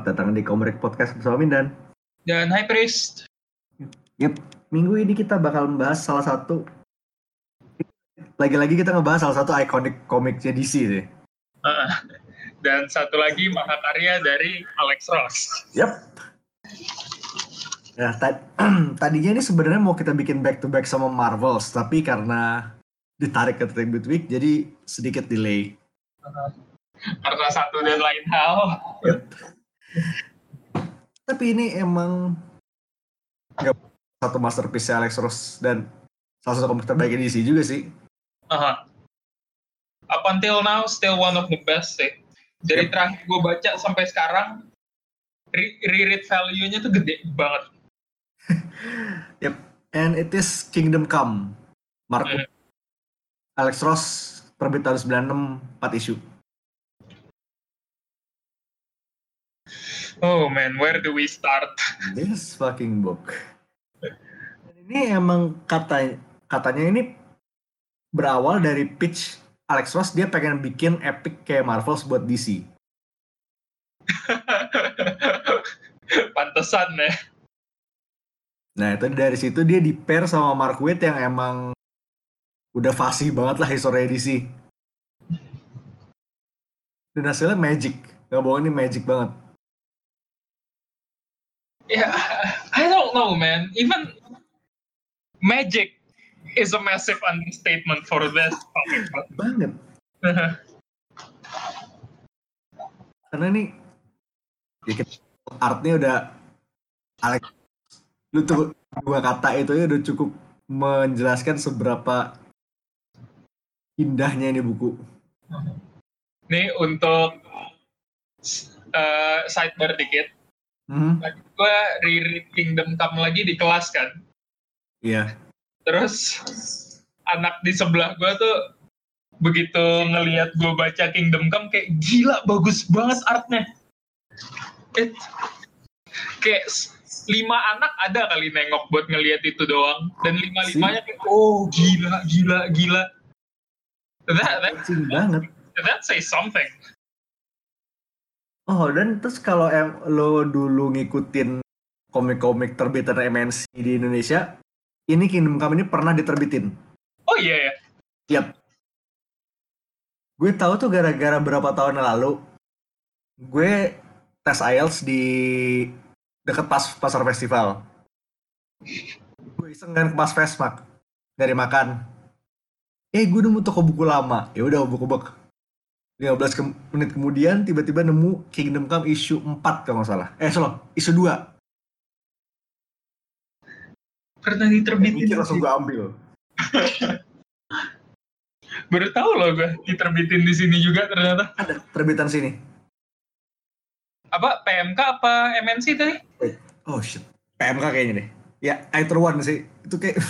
Selamat datang di Komrek Podcast bersama Mindan. Dan High Priest. Yep, minggu ini kita bakal membahas salah satu lagi-lagi kita ngebahas salah satu ikonik komiknya DC sih. Uh, dan satu lagi mahakarya dari Alex Ross. Yep. Ya, ta tadinya ini sebenarnya mau kita bikin back to back sama Marvels, tapi karena ditarik ke Tribute Week, jadi sedikit delay. Uh, karena satu dan lain hal. Yep. Tapi ini emang nggak satu masterpiece Alex Ross dan salah satu komik terbaik di DC juga sih. Uh -huh. Up until now still one of the best sih. Dari yep. terakhir gue baca sampai sekarang re-read value-nya tuh gede banget. yep, and it is Kingdom Come. Mark mm. Alex Ross terbit tahun 96 4 isu. Oh man, where do we start? This fucking book. ini emang kata katanya ini berawal dari pitch Alex Ross dia pengen bikin epic kayak Marvel buat DC. Pantesan ya. Nah itu dari situ dia di pair sama Mark Waid yang emang udah fasih banget lah historinya DC. Dan hasilnya magic. Gak bohong ini magic banget. Yeah, I don't know, man. Even magic is a massive understatement for this topic. Banget. Karena ini ya artnya udah Alex lu tuh dua kata itu ya udah cukup menjelaskan seberapa indahnya ini buku. Nih untuk uh, sidebar dikit Hmm. Lagi gue reread Kingdom Come lagi di kelas kan. Iya. Yeah. Terus anak di sebelah gue tuh begitu ngelihat gue baca Kingdom Come kayak gila bagus banget artnya. It, kayak lima anak ada kali nengok buat ngelihat itu doang dan lima limanya kayak oh gila gila gila. That that, banget. That say something. Oh, dan terus kalau em, lo dulu ngikutin komik-komik terbitan MNC di Indonesia, ini Kingdom Come ini pernah diterbitin. Oh iya ya? Yap. Gue tahu tuh gara-gara berapa tahun lalu, gue tes IELTS di deket pas pasar festival. Gue iseng kan ke pas Fesmak, dari makan. Eh, gue nemu toko buku lama. Ya udah buku-buku 15 ke menit kemudian tiba-tiba nemu Kingdom Come issue 4 kalau nggak salah. Eh, salah, issue 2. Pernah diterbitin. langsung gue ambil. Baru tahu loh gue diterbitin di sini juga ternyata. Ada terbitan sini. Apa PMK apa MNC tadi? Oh shit. PMK kayaknya deh. Ya, Aether One sih. Itu kayak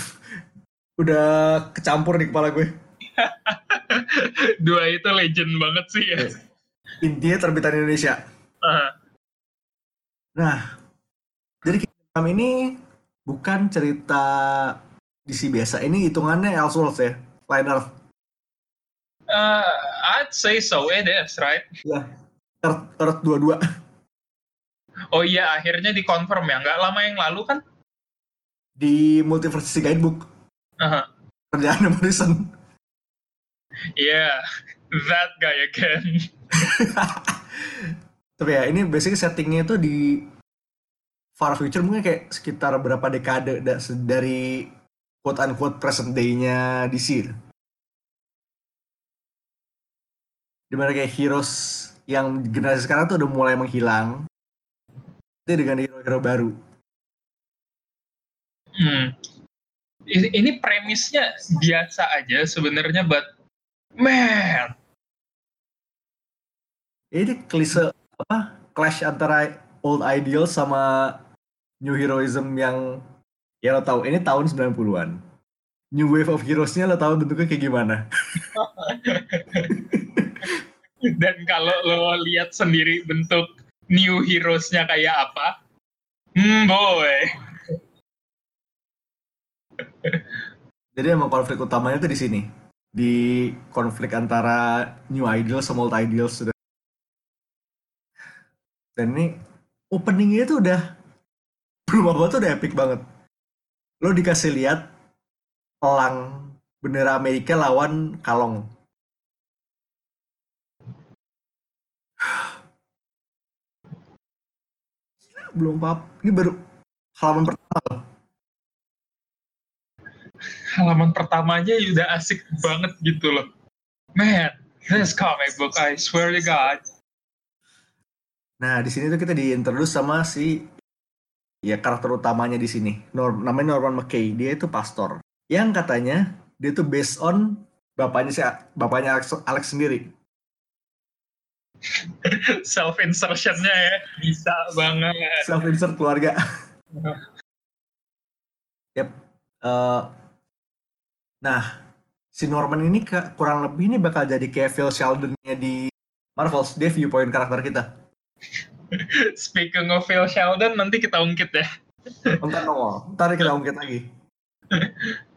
udah kecampur di kepala gue. Dua itu legend banget sih ya. Intinya terbitan Indonesia. Uh. Nah, jadi Kingdom ini bukan cerita DC biasa. Ini hitungannya Elseworlds ya, Line Earth. Uh, I'd say so, it is, right? Ya, Earth, Earth 22. Oh iya, akhirnya dikonfirm ya. Nggak lama yang lalu kan? Di Multiverse Guidebook. Uh -huh. Kerjaan Morrison. Yeah, that guy again. Tapi ya, ini basically settingnya itu di far future mungkin kayak sekitar berapa dekade dari quote unquote present day-nya DC. Di mana kayak heroes yang generasi sekarang tuh udah mulai menghilang. Itu dengan hero-hero baru. Hmm. Ini premisnya biasa aja sebenarnya, but Man. Ini klise apa? Clash antara old ideal sama new heroism yang ya lo tahu ini tahun 90-an. New wave of heroes-nya lo tahu bentuknya kayak gimana. Dan kalau lo lihat sendiri bentuk new heroes-nya kayak apa, hmm boy. Jadi emang konflik utamanya tuh di sini di konflik antara new ideals sama old ideals sudah dan ini openingnya tuh udah belum apa tuh udah epic banget. Lo dikasih lihat elang bendera Amerika lawan kalong. Belum pap. Ini baru halaman pertama. Halaman pertamanya udah asik banget gitu loh. Man, this comic book, I swear to God. Nah, di sini tuh kita diintroduce sama si ya karakter utamanya di sini. Norm, namanya Norman McKay. Dia itu pastor. Yang katanya dia tuh based on bapaknya si bapaknya Alex, Alex sendiri. Self insertionnya ya bisa banget. Self insert keluarga. yep. Uh, nah, si Norman ini ke, kurang lebih ini bakal jadi kayak Phil Sheldon-nya di Marvels. Dia viewpoint karakter kita. Speaking of Phil Sheldon, nanti kita ungkit ya. Ntar nongol, ntar kita ungkit lagi.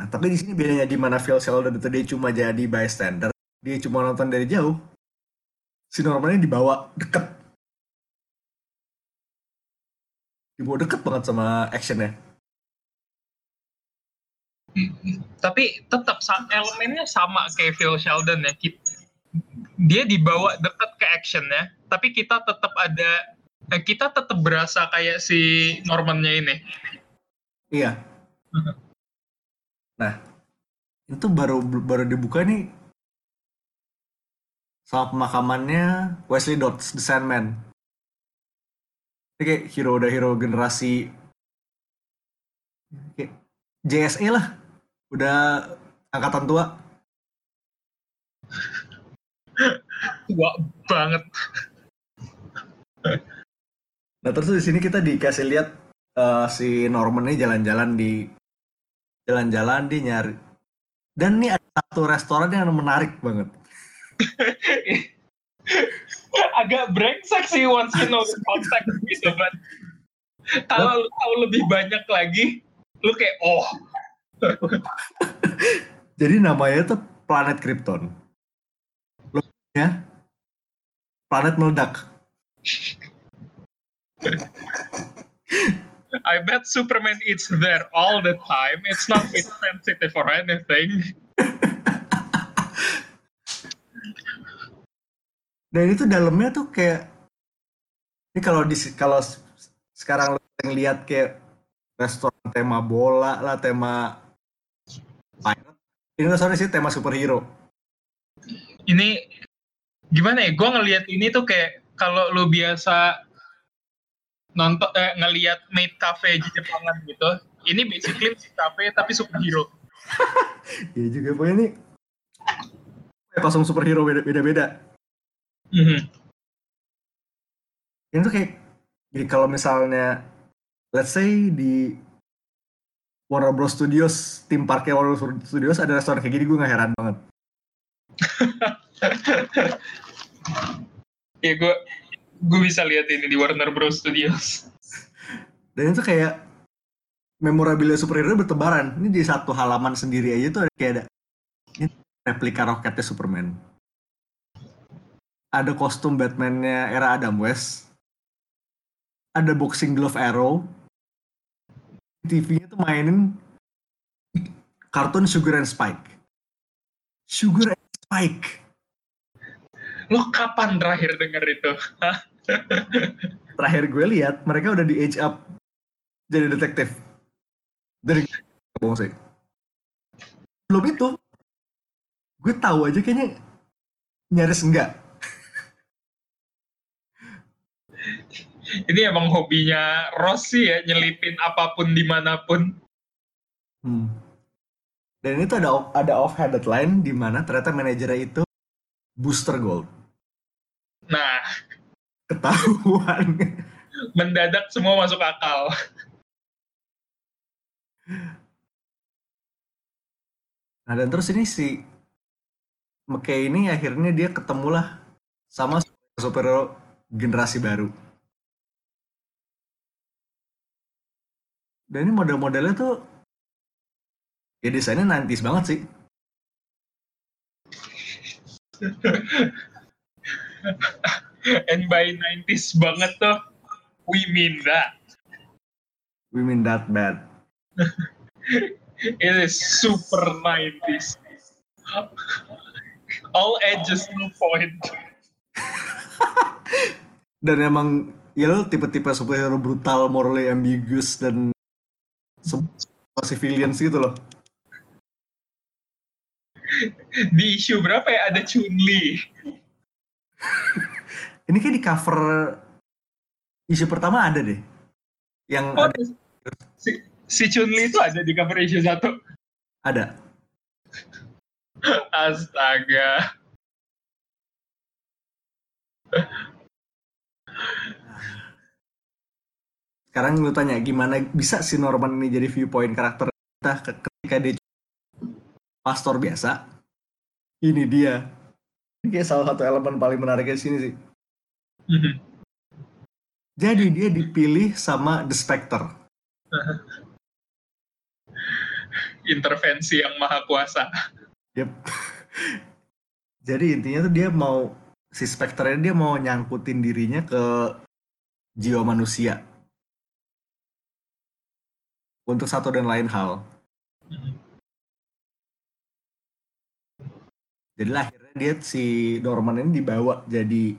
Nah, tapi di sini bedanya di mana Phil Sheldon itu dia cuma jadi bystander, dia cuma nonton dari jauh. Si Norman ini dibawa deket. Dibawa deket banget sama actionnya. Tapi tetap elemennya sama kayak Phil Sheldon ya. Dia dibawa deket ke actionnya, tapi kita tetap ada, eh, kita tetap berasa kayak si Normannya ini. Iya. Nah, itu baru baru dibuka nih sama pemakamannya Wesley Dodds, The Sandman. Ini kayak hero udah hero generasi kayak JSA lah, udah angkatan tua. Tua banget. Nah terus di sini kita dikasih lihat uh, si Norman ini jalan-jalan di jalan-jalan di nyari dan ini ada satu restoran yang menarik banget. Agak brengsek sih once you know the context gitu kan. Kalau lu tahu lebih banyak lagi, lu kayak oh. Jadi namanya tuh planet Krypton. Ya, planet meledak. I bet Superman is there all the time. It's not sensitive or anything. Dan itu dalamnya tuh kayak ini kalau di kalau sekarang lo lihat kayak restoran tema bola lah, tema Ini restoran sih tema superhero. Ini gimana ya? Gue ngelihat ini tuh kayak kalau lo biasa nonton eh, ngelihat maid cafe di Jepangan gitu. Ini basically maid cafe tapi superhero. Iya juga pokoknya ini pasang superhero beda-beda. Mm -hmm. Ini tuh kayak jadi kalau misalnya let's say di Warner Bros Studios, tim parkir Warner Bros Studios ada restoran kayak gini gue gak heran banget. ya gue gue bisa lihat ini di Warner Bros Studios. Dan itu kayak memorabilia superhero bertebaran. Ini di satu halaman sendiri aja tuh ada kayak ada ini replika roketnya Superman. Ada kostum Batman-nya era Adam West. Ada boxing glove Arrow. TV-nya tuh mainin kartun Sugar and Spike. Sugar and Spike. Lo kapan terakhir denger itu? Terakhir gue lihat mereka udah di age up jadi detektif. Dari bohong sih. Belum itu. Gue tahu aja kayaknya nyaris enggak. Ini emang hobinya Rossi ya nyelipin apa pun di mana pun. Hmm. Dan itu ada ada off headed line di mana ternyata manajernya itu Booster Gold. Nah, ketahuan. Mendadak semua masuk akal. Nah dan terus ini si McKay ini akhirnya dia ketemulah sama superhero generasi baru. Dan ini model-modelnya tuh ya desainnya nantis banget sih. and by 90s banget tuh We mean that. We mean that bad. It is super 90s. All edges no point. Dan emang ya lo tipe-tipe superhero brutal, morally ambiguous dan semua civilians gitu loh. Di isu berapa ya ada Chun-Li? Ini kayak di cover isu pertama ada deh. Yang Oh, ada, si, si Chun-Li itu ada di cover issue satu. ada. Astaga. Sekarang lu tanya gimana bisa si Norman ini jadi viewpoint karakter kita ke- ketika dia pastor biasa. Ini dia. Ini kayak salah satu elemen paling menarik di sini sih. Mhm. Jadi dia dipilih sama The Spectre. Intervensi yang maha kuasa. Yep. Jadi intinya tuh dia mau si Spectre ini dia mau nyangkutin dirinya ke jiwa manusia. Untuk satu dan lain hal. Jadi lah, akhirnya dia si Norman ini dibawa jadi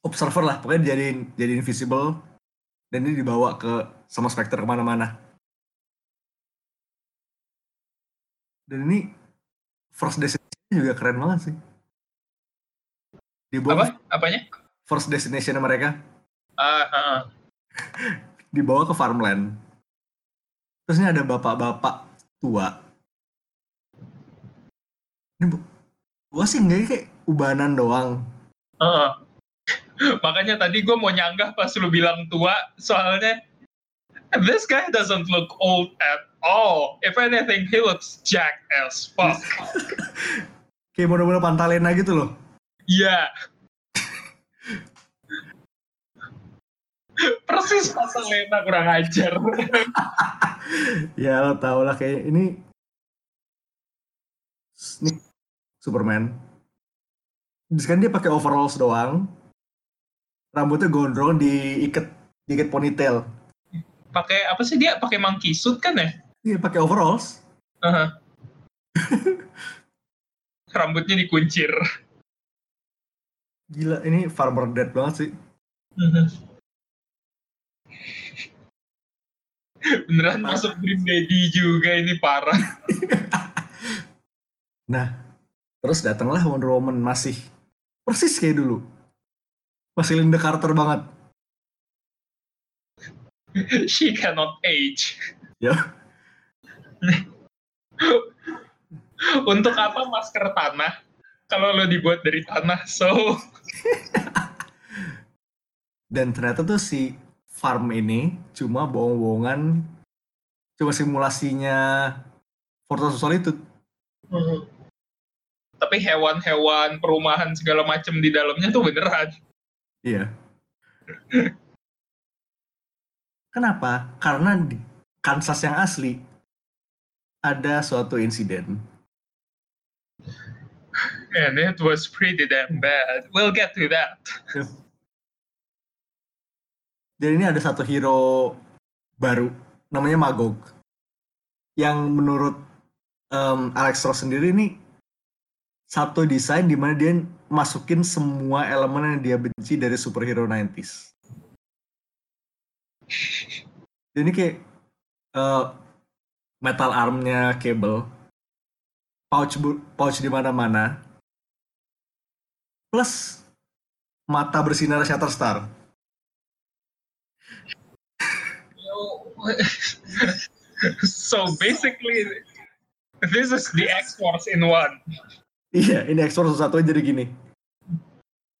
observer lah, pokoknya jadi jadi invisible dan dia dibawa ke sama Spectre ke mana-mana. Dan ini first destination juga keren banget sih. Dibawa Apa? Apanya? first destination mereka Ah, ah, ah. dibawa ke farmland. Terus ini ada bapak-bapak tua. Ini bu- gua sih enggak kayak ubanan doang. Ah. Makanya tadi gue mau nyanggah pas lu bilang tua, soalnya this guy doesn't look old at all. If anything, he looks jacked as fuck. Kayak bener-bener pantalena gitu loh. Iya. Persis pasal Lena kurang ajar. ya lo tau lah kayak ini ini Superman kan dia pakai overalls doang rambutnya gondrong diikat diikat ponytail Pakai apa sih dia? Pakai monkey suit kan ya? iya pakai overalls Aha. Rambutnya dikuncir. gila ini farmer dead banget sih Beneran masuk Dream Daddy juga ini parah. nah terus datanglah Wonder Woman masih persis kayak dulu masih Linda Carter banget She cannot age. ya Untuk apa masker tanah? Kalau lo dibuat dari tanah, so dan ternyata tuh si farm ini cuma bohong-bohongan cuma simulasinya Solitude tapi hewan-hewan perumahan segala macam di dalamnya tuh beneran. Iya. Kenapa? Karena di Kansas yang asli ada suatu insiden. And it was pretty damn bad. We'll get to that. Jadi ini ada satu hero baru, namanya Magog. Yang menurut em, Alex Ross sendiri ini satu desain di mana dia masukin semua elemen yang dia benci dari superhero 90s. Jadi ini kayak eh, metal armnya Cable, pouch pouch di mana-mana, plus mata bersinar Shatterstar. So basically, this is the X-Force in one. Iya, ini X-Force satu jadi gini.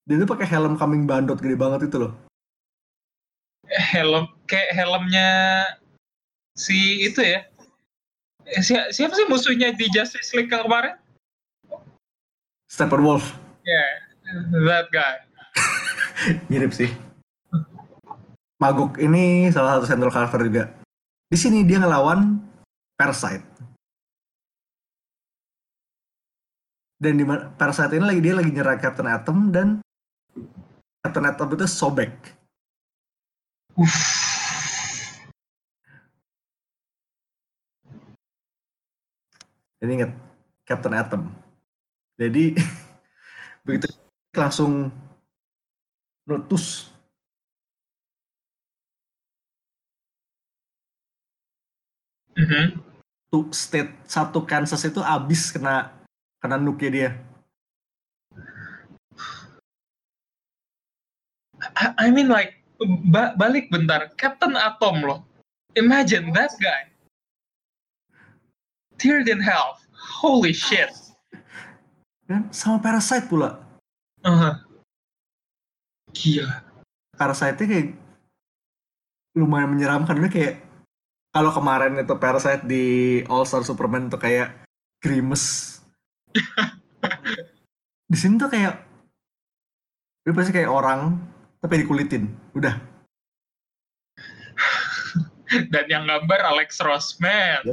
Dia tuh pakai helm kambing bandot gede banget itu loh. Helm, kayak helmnya si itu ya. Eh, si- siapa sih musuhnya di Justice League kemarin? Steppenwolf. Yeah, that guy. Mirip sih. Maguk ini salah satu central character juga. Di sini dia ngelawan Parasite. Dan di Parasite ini lagi dia lagi nyerang Captain Atom dan Captain Atom itu sobek. Uff. Jadi inget Captain Atom. Jadi begitu langsung meletus. Mhm. Tuh state satu Kansas itu abis kena kena nuke dia. I, I mean like ba- balik bentar, Captain Atom loh. Imagine that guy. Teared in hell. Holy shit. Kan sama Parasite pula. Uh, gila. Parasite kayak lumayan menyeramkan dia kayak kalau kemarin itu Parasite di All Star Superman tuh kayak Grimace. di sini tuh kayak dia pasti kayak orang tapi dikulitin. Udah. Dan yang gambar Alex Ross, man.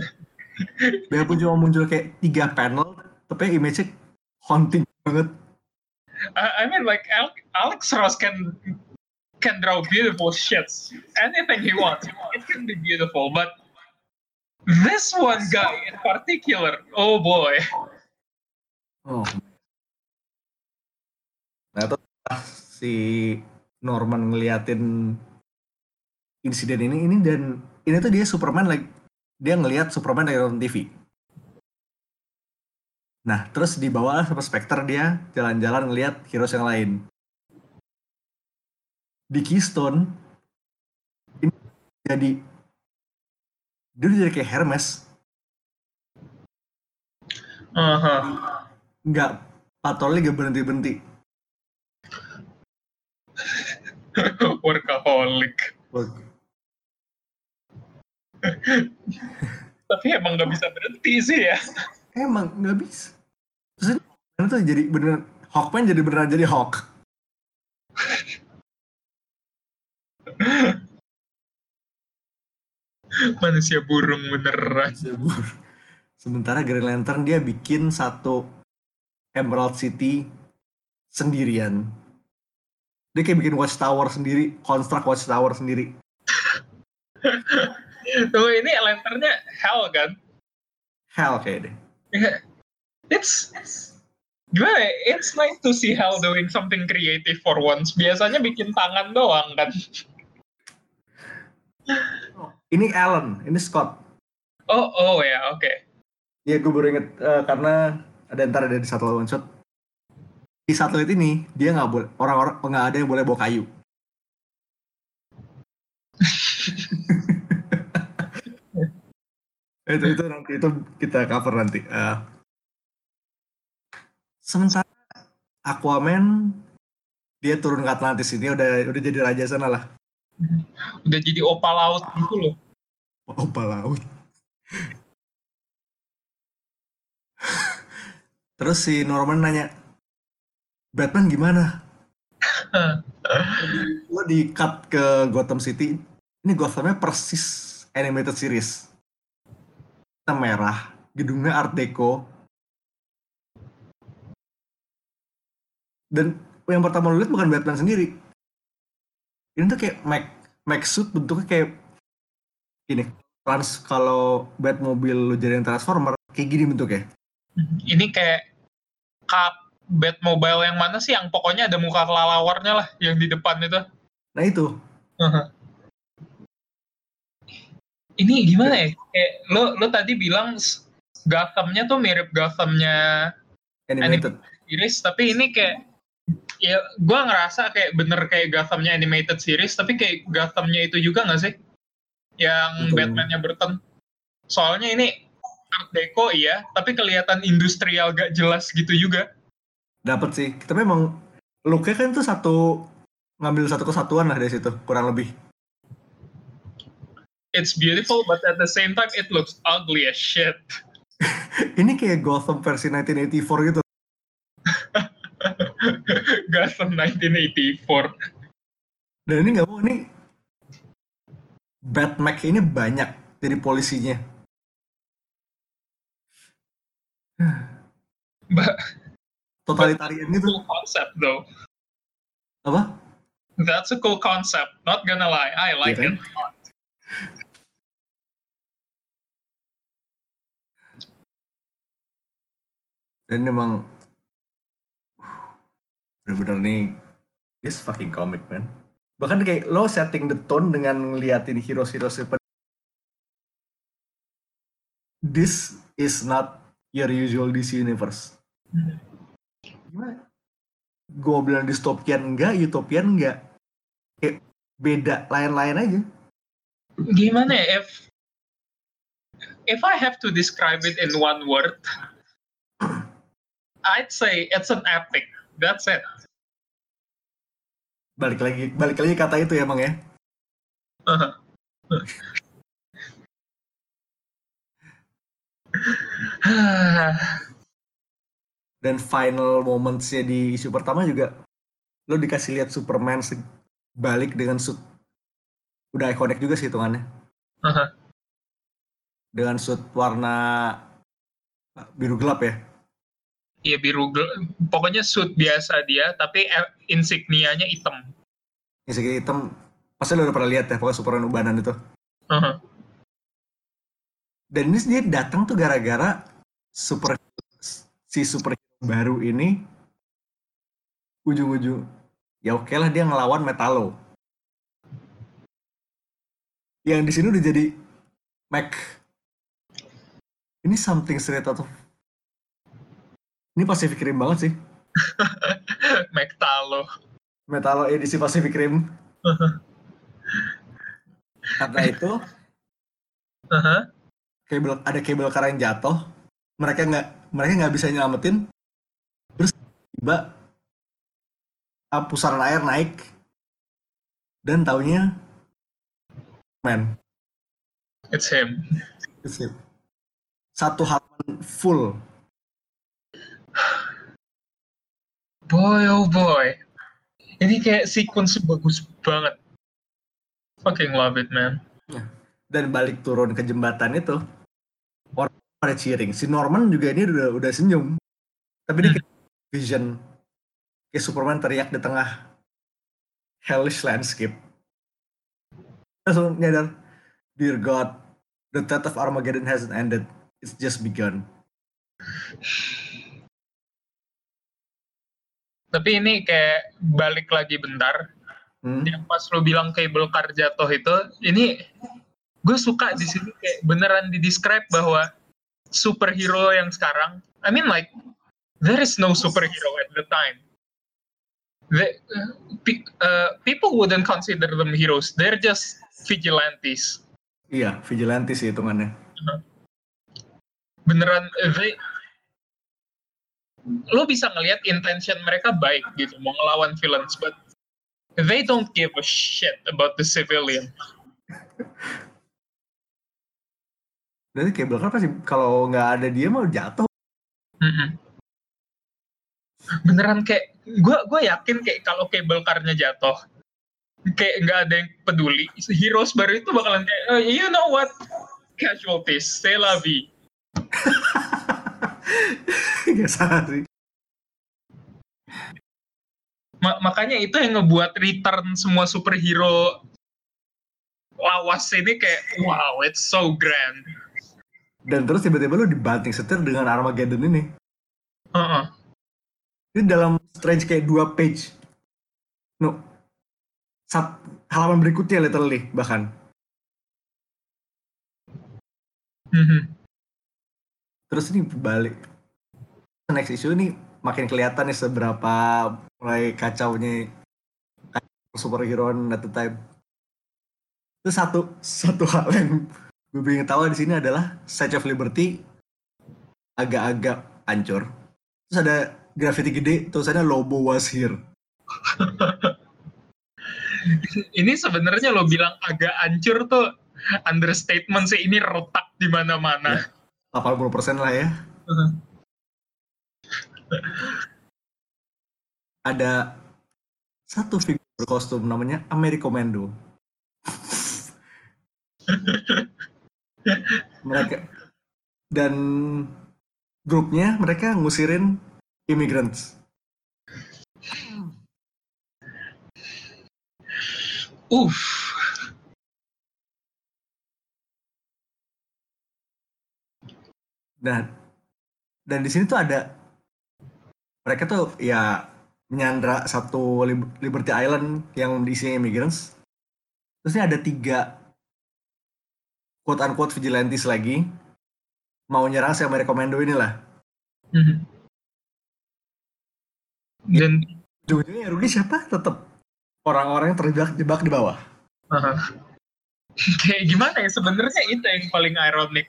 Biarpun cuma muncul kayak tiga panel, tapi image-nya haunting banget. I, I mean like Al- Alex Ross can can draw beautiful shits. Anything he wants, it can be beautiful. But this one guy in particular, oh boy. Oh. Nah pas si Norman ngeliatin insiden ini ini dan ini tuh dia Superman like dia ngelihat Superman dari nonton TV. Nah terus dibawa sama Spectre dia jalan-jalan ngelihat heroes yang lain. Di Keystone ini jadi dia udah jadi kayak Hermes Uh-huh. nggak patroli gak berhenti berhenti Workaholic. Tapi emang nggak bisa berhenti sih ya. emang nggak bisa terus ini tuh jadi beneran Hawkman jadi beneran jadi Hawk Manusia burung beneran. sementara Green Lantern dia bikin satu Emerald City sendirian dia kayak bikin watchtower sendiri construct watchtower sendiri Tuh ini lanternnya hell kan? hell kayak deh Yeah. It's gimana ya? It's nice to see Hal doing something creative for once. Biasanya bikin tangan doang kan. Ini Alan ini Scott. Oh oh ya oke. Iya gue baru inget eh, karena ada ntar ada di satu one shot. Di satelit ini dia nggak boleh orang-orang nggak ada yang boleh bawa kayu. Itu itu nanti itu kita cover nanti Eh, sementara Aquaman dia turun ke Atlantis ini udah udah jadi raja sana lah Udah jadi opa laut gitu loh. opa laut. Terus si Norman nanya Batman gimana? Lo di cut ke Gotham City. Ini Gothamnya persis animated series. Hitam merah gedungnya Art Deco. Dan yang pertama lo lihat bukan Batman sendiri ini tuh kayak Mac Mac suit bentuknya kayak gini trans kalau Batmobile lo jadiin Transformer kayak gini bentuknya. Ini kayak kap Batmobile yang mana sih? Yang pokoknya ada muka kelalawarnya lah yang di depan itu. nah itu. Ini gimana ya? Kayak lo lo tadi bilang Gothamnya tuh mirip Gothamnya animated series, tapi ini kayak ya gue ngerasa kayak bener kayak Gothamnya animated series, tapi kayak Gothamnya itu juga nggak sih? Yang Betul. Batman-nya Burton. Soalnya ini Art Deco iya, tapi kelihatan industrial gak jelas gitu juga. dapat sih tapi emang looknya kan tuh satu ngambil satu kesatuan lah dari situ kurang lebih It's beautiful, but at the same time it looks ugly as shit. ini kayak Gotham versi 1984 gitu Gotham 1984. dan ini nggak mau ini Batman ini banyak jadi polisinya But totalitarian gitu cool concept though. apa That's a cool concept. Not gonna lie, I like Iya kan? it. Dan memang bener-bener nih this fucking comic man. Bahkan kayak lo setting the tone dengan ngeliatin hero-hero super This is not your usual DC universe. Gimana? Gue bilang dystopian enggak, utopian enggak. Kayak beda, lain-lain aja. Gimana ya, if if I have to describe it in one word, I'd say it's an epic. That's it. Balik lagi, balik lagi kata itu ya emang ya. Uh-huh. dan final momentsnya di isu pertama juga lo dikasih lihat Superman balik dengan suit udah ikonik juga sih hitungannya Uh-huh. dengan suit warna biru gelap ya Iya biru, pokoknya suit biasa dia, tapi eh, insignianya hitam. segini hitam pasti lo udah pernah lihat ya pokoknya Superman ubanan itu Uh-huh. dan ini dia datang tuh gara-gara super si super baru ini ujung-ujung ya oke lah dia ngelawan Metalo yang di sini udah jadi Mac ini something straight out of ini Pacific Rim banget sih Mektalo. Metalo edisi Pacific Rim karena itu Uh-huh. kabel ada kabel car yang jatuh mereka nggak mereka nggak bisa nyelamatin terus tiba ah, pusaran air naik dan taunya man It's him. it's it. satu halaman full Boy oh boy. Ini kayak sequence bagus banget. Fucking love it man. dan balik turun ke jembatan itu orang pada cheering. Si Norman juga ini udah udah senyum. Tapi dia kayak vision. Kayak Superman teriak di tengah hellish landscape. Langsung nyadar dear God the death of Armageddon hasn't ended. It's just begun Tapi ini kayak balik lagi bentar. hmm? Yang pas lo bilang cable car jatuh itu, ini gue suka di sini kayak beneran di describe bahwa superhero yang sekarang, I mean like there is no superhero at the time. They, uh, pe- uh, people wouldn't consider them heroes. They're just vigilantes. iya vigilante sih hitungannya Beneran they lo bisa ngelihat intention mereka baik gitu mau ngelawan villains but they don't give a shit about the civilian. dan kabel kan pasti kalau nggak ada dia mau jatuh Mm-mm. Beneran kayak gue gue yakin kayak kalau cable car-nya jatuh kayak nggak ada yang peduli heroes baru itu bakalan kayak "Oh, you know what casualties c'est la vie nggak salah sih Ma- makanya itu yang ngebuat return semua superhero lawas ini kayak wow it's so grand dan terus tiba-tiba lu dibanting setir dengan Armageddon ini Heeh. Ini dalam Strange kayak dua page. No. Sat, halaman berikutnya literally bahkan. Mhm. Terus ini balik. Next issue ini makin kelihatan nih seberapa mulai kacaunya superhero at the time. Itu satu satu hal yang gue pengen tahu di sini adalah Statue of Liberty agak-agak hancur. Terus ada graffiti gede tulisannya Lobo was here. ini sebenarnya lo bilang agak hancur tuh understatement sih ini retak di mana-mana 80% lah ya. Heeh. Ada satu figur berkostum namanya Amerikomando. mereka dan grupnya mereka ngusirin immigrants. Uff. Dan dan di sini tuh ada mereka tuh ya menyandra satu Liberty Island yang diisinya immigrants. Terus ini ada tiga quote unquote vigilantes lagi mau nyerang si Amerikomando inilah. Mhm. Dan Ujung-ujungnya yang rugi siapa? Tetap orang-orang yang terjebak jebak di bawah. Aha. kayak gimana ya sebenarnya itu yang paling ironik.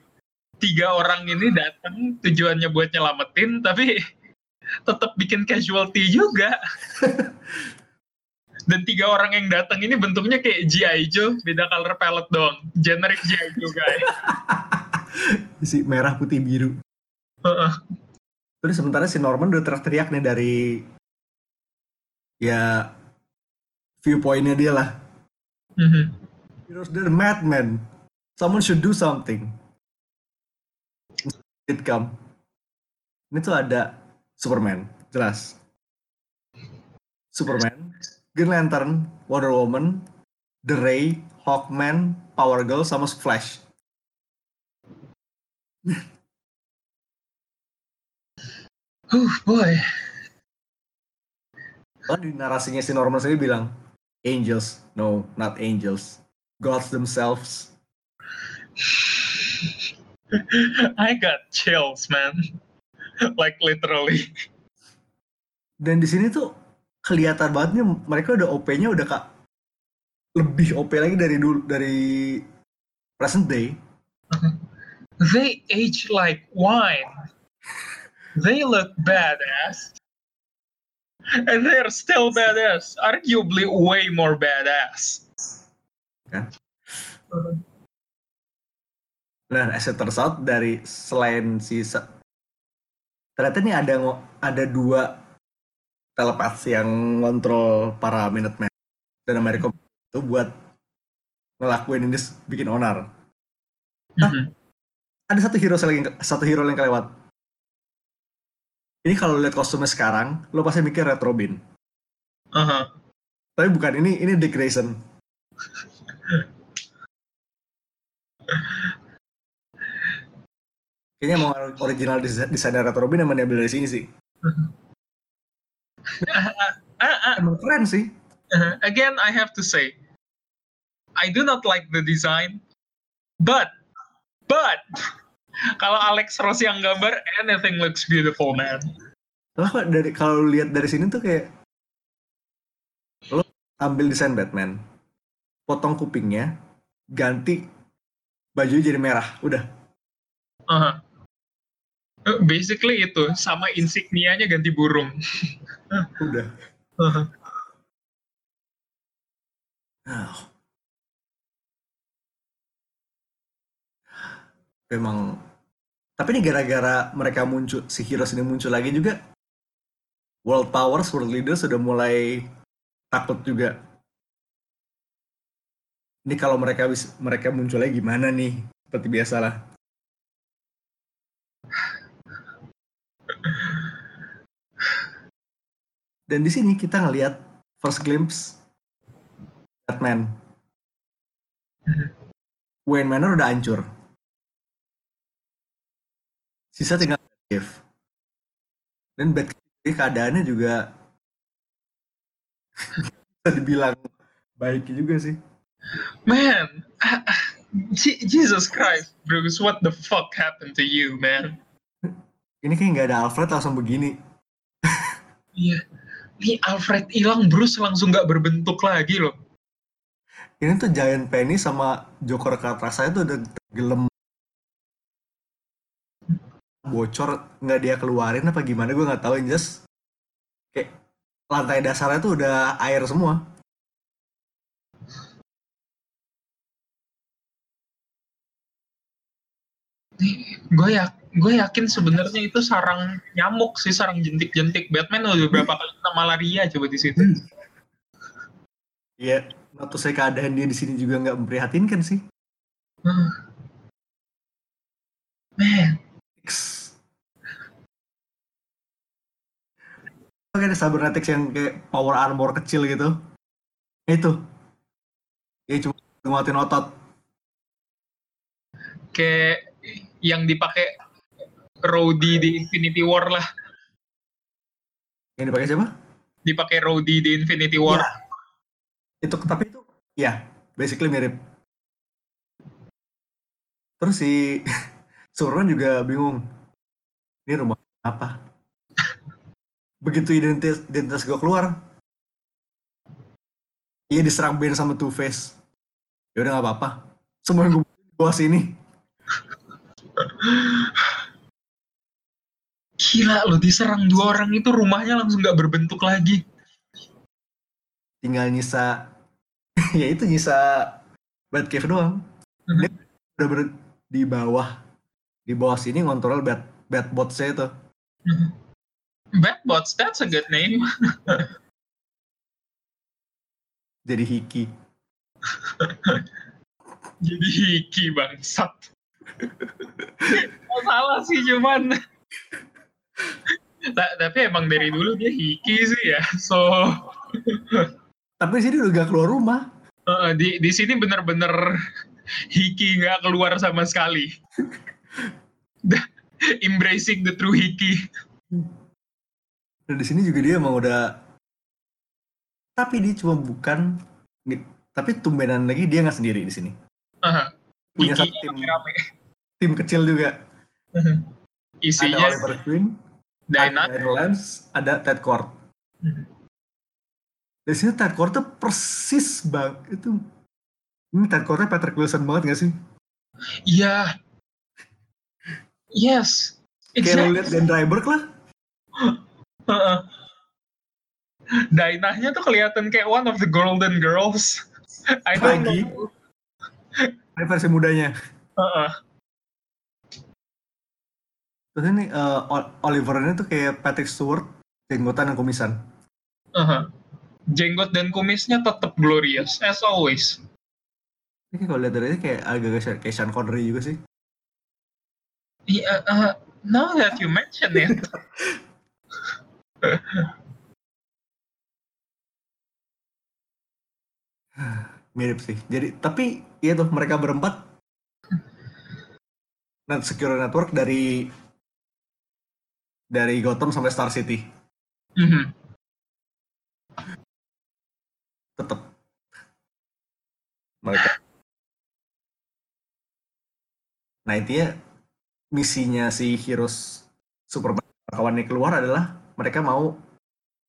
Tiga orang ini datang tujuannya buat nyelamatin tapi tetap bikin casualty juga. Dan tiga orang yang datang ini bentuknya kayak G.I. Joe, beda color palette doang. Generic G.I. Joe guy. Si merah putih biru. Heeh. Terus sementara si Norman udah teriak-teriak nih dari ya viewpointnya dia lah. Mhm. Heroes they're madman. Someone should do something. It come. Ini tuh ada Superman, jelas. Superman, Green Lantern, Wonder Woman, The Ray, Hawkman, Power Girl, sama Flash. Uh, boy. Kan di narasinya si Norman sendiri bilang, Angels, no, not angels. Gods themselves. I got chills, man. Like literally. Dan di sini tuh kelihatan banget nih mereka udah OP-nya udah kak lebih OP lagi dari dulu dari present day. They age like wine. They look badass. And they're still badass. Arguably way more badass. Kan? Nah, as it turns out dari selain si ternyata nih ada ada dua telepath yang ngontrol para Minutemen dan Amerika itu buat ngelakuin ini bikin onar. Hah? Mhm. Ada satu hero yang satu hero yang kelewat. Ini kalau lihat kostumnya sekarang, lo pasti mikir Red Robin. Aha. Tapi bukan ini ini Dick Grayson. Kayaknya mau original desa- desainer Red Robin emang diambil dari sini sih. Ah, ah, Emang keren sih. Uh, again, I have to say, I do not like the design, but, but, kalau Alex Ross yang gambar, anything looks beautiful, man. Lah dari kalau lihat dari sini tuh kayak lo ambil desain Batman, potong kupingnya, ganti baju jadi merah, udah. Aha. Uh, Basically itu, sama insignianya ganti burung. Udah. Ah. Memang tapi ini gara-gara mereka muncul si Heroes ini muncul lagi juga world powers, world leaders sudah mulai takut juga. Ini kalau mereka mereka munculnya gimana nih? Seperti biasalah. Dan di sini kita ngelihat first glimpse Batman. Wayne Manor udah hancur. Sisa tinggal Batcave. Dan Batcave keadaannya juga bisa dibilang baik juga sih. Man, Je- Jesus Christ, Bruce, what the fuck happened to you, man? Ini kayak nggak ada Alfred langsung begini. Iya, ini Alfred hilang, Bruce langsung nggak berbentuk lagi loh. Ini tuh Giant Penny sama Joker Katrasa itu udah tenggelam. Bocor nggak dia keluarin apa gimana gue nggak tahu yang just kayak lantai dasarnya tuh udah air semua gue ya gue yakin sebenarnya itu sarang nyamuk sih sarang jentik-jentik Batman udah beberapa kali kena malaria coba di situ Iya, waktu saya keadaan dia di sini juga nggak memprihatinkan sih. Hmm. man X. Oke, ada cybernetics yang kayak power armor kecil gitu. Itu. Ya cuma nguatin otot. Kayak yang dipakai Rhodey di Infinity War lah. Yang dipakai siapa? Dipakai Rhodey di Infinity War. Ya. Itu tapi itu ya basically mirip. Terus si Surron juga bingung. Ini rumah apa? Begitu identitas identitas gue keluar, iya diserang Ben sama Two Face. Ya udah nggak apa-apa. Semua yang gue bawa sini. Gila lo diserang dua orang itu rumahnya langsung nggak berbentuk lagi. Tinggal nyisa, ya itu nyisa Batcave doang. Mhm. Dia udah ber- di bawah, di bawah sini ngontrol bat Batbotsnya itu. Batbots, that's a good name. Jadi Hiki. Jadi Hiki bangsat. Nggak salah sih cuman. Ta- tapi emang dari dulu dia Hiki sih ya. So Tapi di sini udah gak keluar rumah. uh, di di sini bener-bener Hiki nggak keluar sama sekali. Embracing the true Hiki. Dan di sini juga dia emang udah tapi dia cuma bukan tapi tumbenan lagi dia nggak sendiri di sini. Aha. Punya Hiki satu tim, rame. Tim kecil juga. Ada Isinya Oliver Queen, Dynamite. ada Lance, ada Ted Kord. Mhm. Di sini Ted Kord tuh persis bang itu ini Ted Kordnya Patrick Wilson banget gak sih? Iya. Yes. Kayak lo Exactly. liat Dan Dryberg lah. Heeh. Dainahnya tuh kelihatan kayak one of the golden girls. I don't Lagi. know. Ini versi mudanya. Heeh. Terus ini O- Oliver ini tuh kayak Patrick Stewart, jenggotan dan kumisan. Heeh. Jenggot dan kumisnya tetap glorious as always. Ini kalau lihat dari ini kayak agak-agak kayak Sean Connery juga sih. Iya, uh, now that you mention it. Mirip sih. Jadi tapi iya tuh mereka berempat net secure network dari dari Gotham sampai Star City Mhm. tetap mereka. Nah intinya misinya si Heroes Superman kawannya keluar adalah mereka mau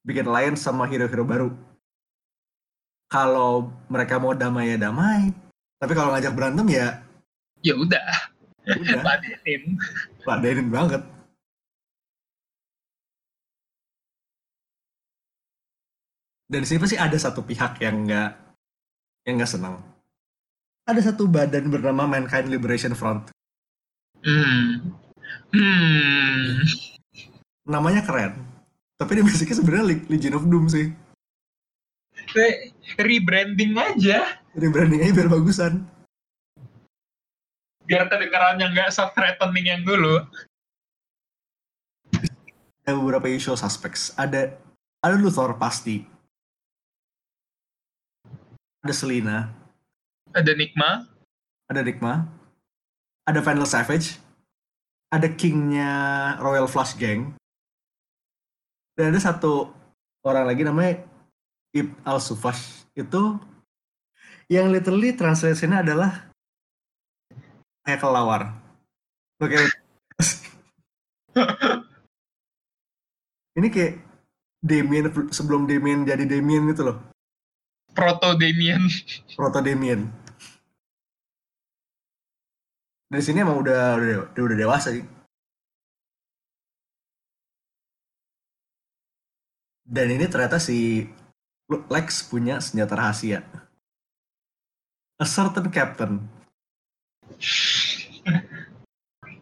bikin alliance sama hero-hero baru. Kalau mereka mau damai ya damai, tapi kalau ngajak berantem ya Ya udah, udah ladenin. ladenin banget. Dan di sini pasti ada satu pihak yang nggak yang nggak senang. Ada satu badan bernama Mankind Liberation Front. Hmm. Hmm. Namanya keren. Tapi dia basicnya sebenarnya Le- Legion of Doom sih. Re- Rebranding aja. Jadi branding aja biar bagusan. Biar kedengarannya nggak se-threatening yang dulu. Ada beberapa usual suspects. Ada ada Luthor pasti. Ada Selina, Ada Nikma. ada Digma, ada Vandal Savage, ada Kingnya Royal Flush Gang, dan ada satu orang lagi namanya Ib Al Sufash itu yang literally translation-nya adalah kayak kelawar. Oke. Ini kayak Damien sebelum Damien jadi Damien gitu loh. Proto Damien. Proto Damien. Dari sini emang udah udah, udah, udah dewasa sih. Dan ini ternyata si Lex punya senjata rahasia. A certain captain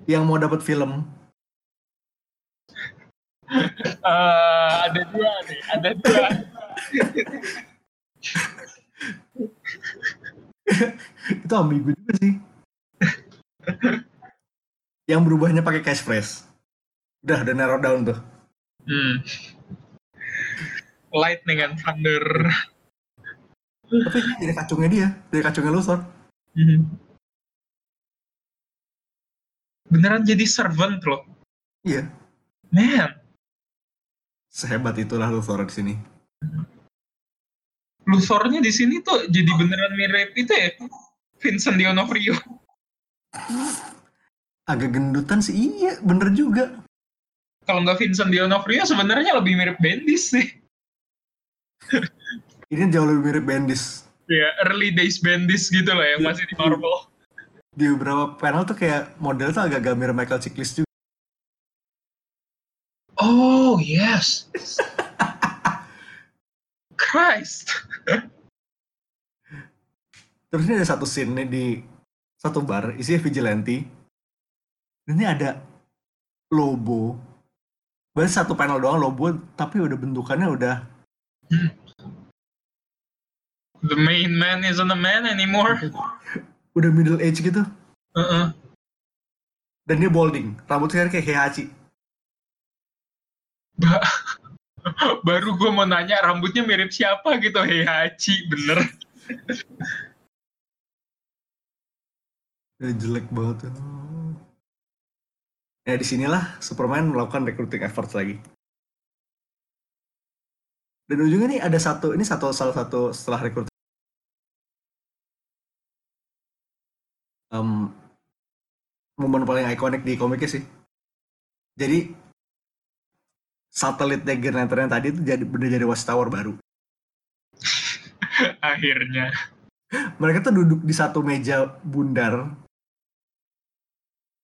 yang mau dapat film. Eh, ada dua nih, ada dua. itu ambigu juga sih. yang berubahnya pakai catchphrase. Udah, udah narrow down tuh. Hmm. Lightning and Thunder. Tapi ini dari kacungnya dia, dari kacungnya Luthor. Mhm. Beneran jadi servant loh. Iya, Man, sehebat itulah Luthor di sini. Luthornya di sini tuh jadi beneran mirip itu ya. Vincent D'Onofrio. Agak gendutan sih, iya bener juga. Kalau nggak Vincent D'Onofrio sebenarnya lebih mirip Bendis sih. Ini jauh lebih mirip Bendis. Ya, early days Bendis gitu lah yang masih di Marvel. Di beberapa panel tuh kayak model tuh agak-agak mirip Michael Chiklis juga. Oh, yes. Christ. Terus ini ada satu scene nih di satu bar, isinya vigilante. Dan Ini ada Lobo. Baru satu panel doang Lobo, tapi udah bentukannya udah The main man isn't a man anymore. udah middle age gitu. Uh-uh. Dan dia balding, rambutnya kayak Heihachi. Ba- Baru gue mau nanya rambutnya mirip siapa gitu. Heihachi, bener. Ya, jelek banget. Ya di sinilah Superman melakukan recruiting efforts lagi. Dan ujungnya nih ada satu, ini satu salah satu setelah recruiting. Em, momen paling ikonik di komiknya sih. Jadi satelitnya Green Lantern yang tadi itu jadi bener jadi watchtower baru. Akhirnya. Mereka tuh duduk di satu meja bundar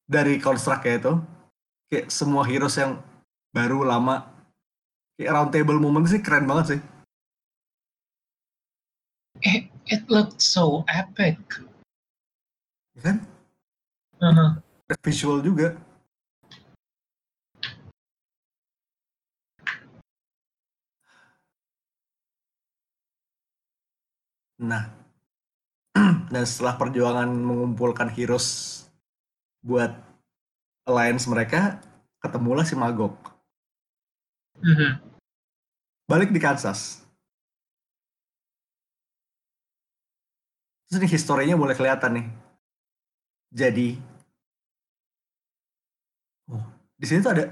dari konstruknya itu. Kayak semua heroes yang baru lama kayak round table moment sih keren banget sih. It, it looked so epic. Ya kan? Uh-huh. Visual juga. Nah, dan setelah perjuangan mengumpulkan heroes buat alliance mereka, ketemulah si Magok. Mhm. Balik di Kansas. Terus ini historinya boleh kelihatan nih. Jadi, oh, di sini tuh ada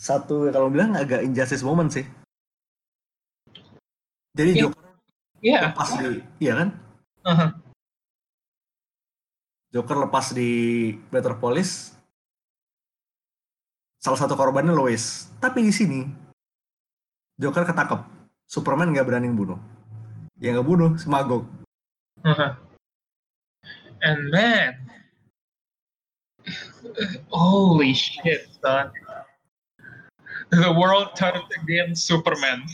satu kalau bilang agak injustice moment sih. Jadi Iya. Joker Yeah. lepas di, iya kan? Uh-huh. Joker lepas di Metropolis. Salah satu korbannya Lois. Tapi di sini Joker ketangkep. Superman nggak berani bunuh. Ya nggak bunuh, si Magog. Uh-huh. And man, holy shit, son. The world turned against Superman.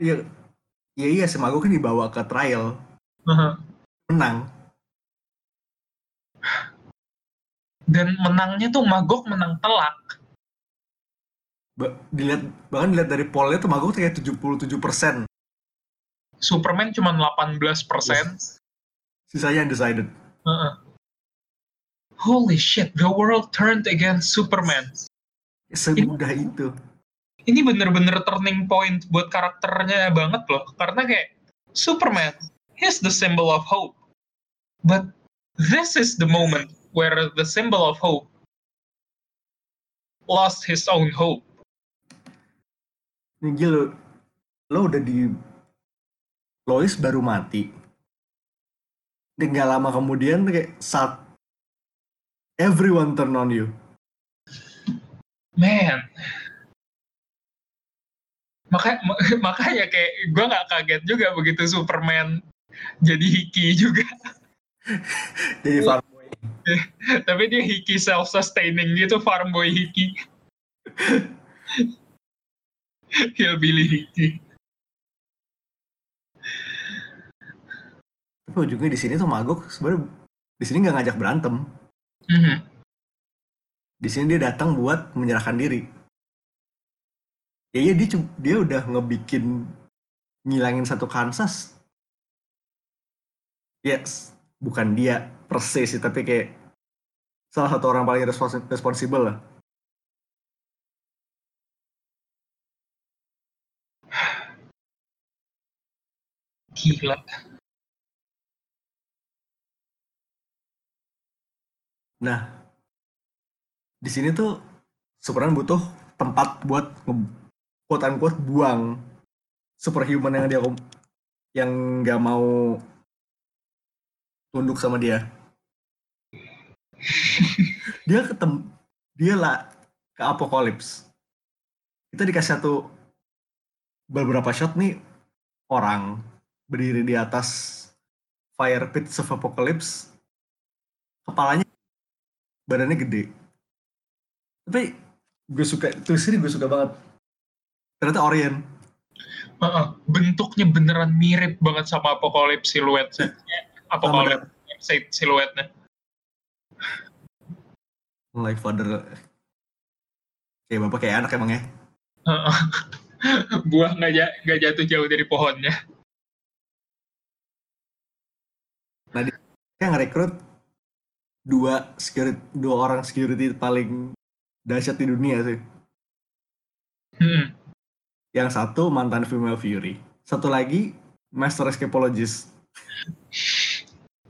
Iya, iya iya si Magog kan dibawa ke trial, Uh-huh. Menang. Dan menangnya tuh Magog menang telak. Ba- dilihat bahkan dilihat dari pollnya tuh Magog tuh kayak 77%. Superman cuma 18%. Sisanya undecided. Uh-uh. Holy shit, the world turned against Superman. Semudah itu. Ini bener-bener turning point buat karakternya banget loh. Karena kayak Superman, he's the symbol of hope. But this is the moment where the symbol of hope lost his own hope. Nih gila, lo udah di Lois baru mati. Dan gak lama kemudian kayak saat everyone turn on you. Man. Makanya, makanya kayak gue nggak kaget juga begitu Superman jadi hiki juga. Jadi farmboy. Tapi dia hiki self-sustaining gitu, farm boy hiki. Hillbilly hiki. Tapi ujungnya di sini tuh Magog sebenarnya di sini nggak ngajak berantem. Mhm. Di sini dia datang buat menyerahkan diri. Ya iya dia dia udah ngebikin ngilangin satu Kansas. Yes, bukan dia persis sih tapi kayak salah satu orang paling respons responsibel lah. Gila. Nah, di sini tuh Superman butuh tempat buat quote unquote buang superhuman yang dia yang nggak mau tunduk sama dia. dia ketemu dia lah ke Apokalips. Kita dikasih satu beberapa shot nih orang berdiri di atas fire pit of Apocalypse. Kepalanya badannya gede. Tapi gue suka itu sih gue suka banget. Ternyata Orient bentuknya beneran mirip banget sama Apocalypse siluetnya Apocalypse siluetnya? Like father kayak bapak kayak anak emang ya? Buah nggak nggak jatuh jauh dari pohonnya. Nah dia ngerekrut dua security dua orang security paling dahsyat di dunia sih. Hmm. yang satu mantan female Fury. Satu lagi master escapologist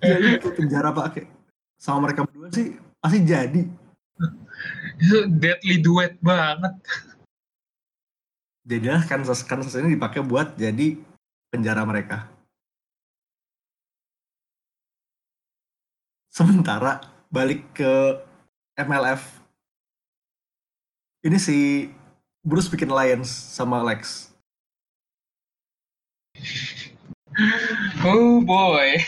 jadi penjara pakai sama mereka berdua sih pasti jadi itu deadly duet banget jadilah Kansas Kansas ini dipakai buat jadi penjara mereka Sementara balik ke MLF. Ini si Bruce bikin alliance sama Lex. Oh boy.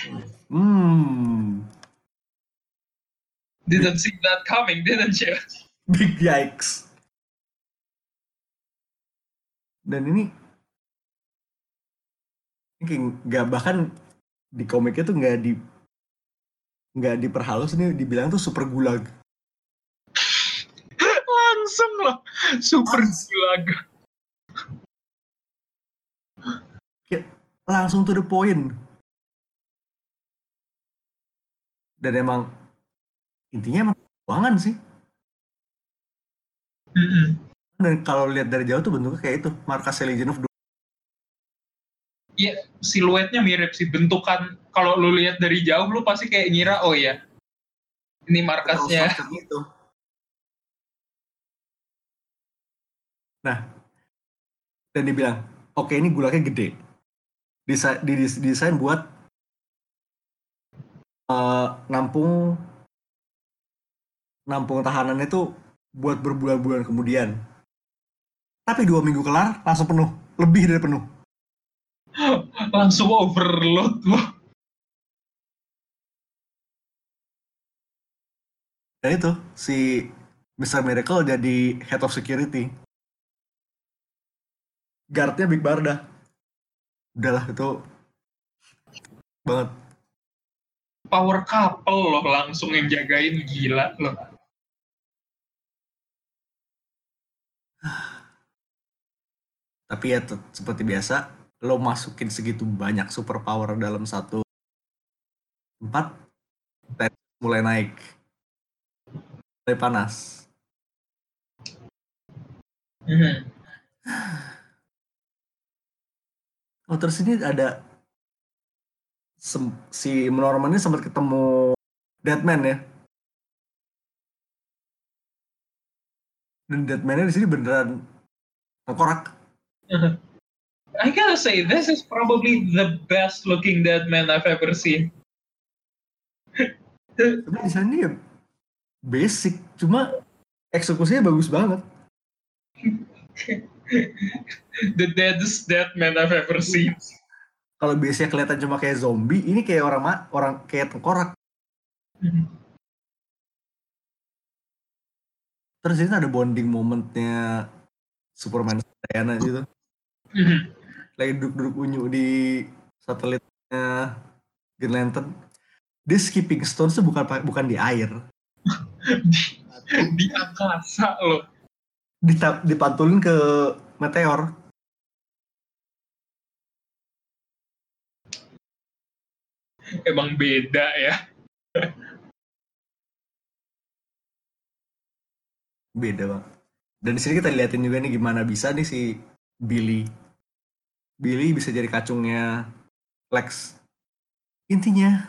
Hmm. Didn't see that coming, didn't you? Big yikes. Dan ini ini nggak bahkan di komiknya tuh nggak di nggak diperhalus nih dibilang tuh super gulag langsung loh super gulag langsung to the point dan emang intinya emang keuangan sih. Mm -hmm. dan kalau lihat dari jauh tuh bentuknya kayak itu markas Legion of Doom ya siluetnya mirip sih bentukan. Kalau lu lihat dari jauh lu pasti kayak ngira oh ya ini markasnya. Gitu. nah dan dibilang oke okay, ini gulanya gede. Desa, didesain buat uh, nampung nampung tahanan itu buat berbulan-bulan kemudian tapi dua minggu kelar langsung penuh lebih dari penuh langsung overload loh. Ya itu, si Mr. Miracle jadi head of security. Guardnya Big Barda. Udahlah itu banget. Power couple loh langsung yang jagain gila loh. Tapi ya seperti biasa, lo masukin segitu banyak super power dalam satu tempat mulai naik mulai panas mm-hmm. oh terus ini ada si Norman ini sempat ketemu Deadman ya dan Deadman di sini beneran korak mm-hmm. I gotta say, this is probably the best looking dead man I've ever seen. Tapi desainnya ya basic, cuma eksekusinya bagus banget. the deadest dead man I've ever seen. Kalau biasanya kelihatan cuma kayak zombie, ini kayak orang orang kayak tengkorak. Terus ini ada bonding momentnya Superman Diana gitu. Mm-hmm lagi duduk-duduk unyu di satelitnya Green Lantern. Dia skipping stones itu bukan bukan di air. Di, di angkasa loh. Ditap, dipantulin ke meteor emang beda ya beda bang dan di sini kita liatin juga nih gimana bisa nih si Billy Billy bisa jadi kacungnya Lex. Intinya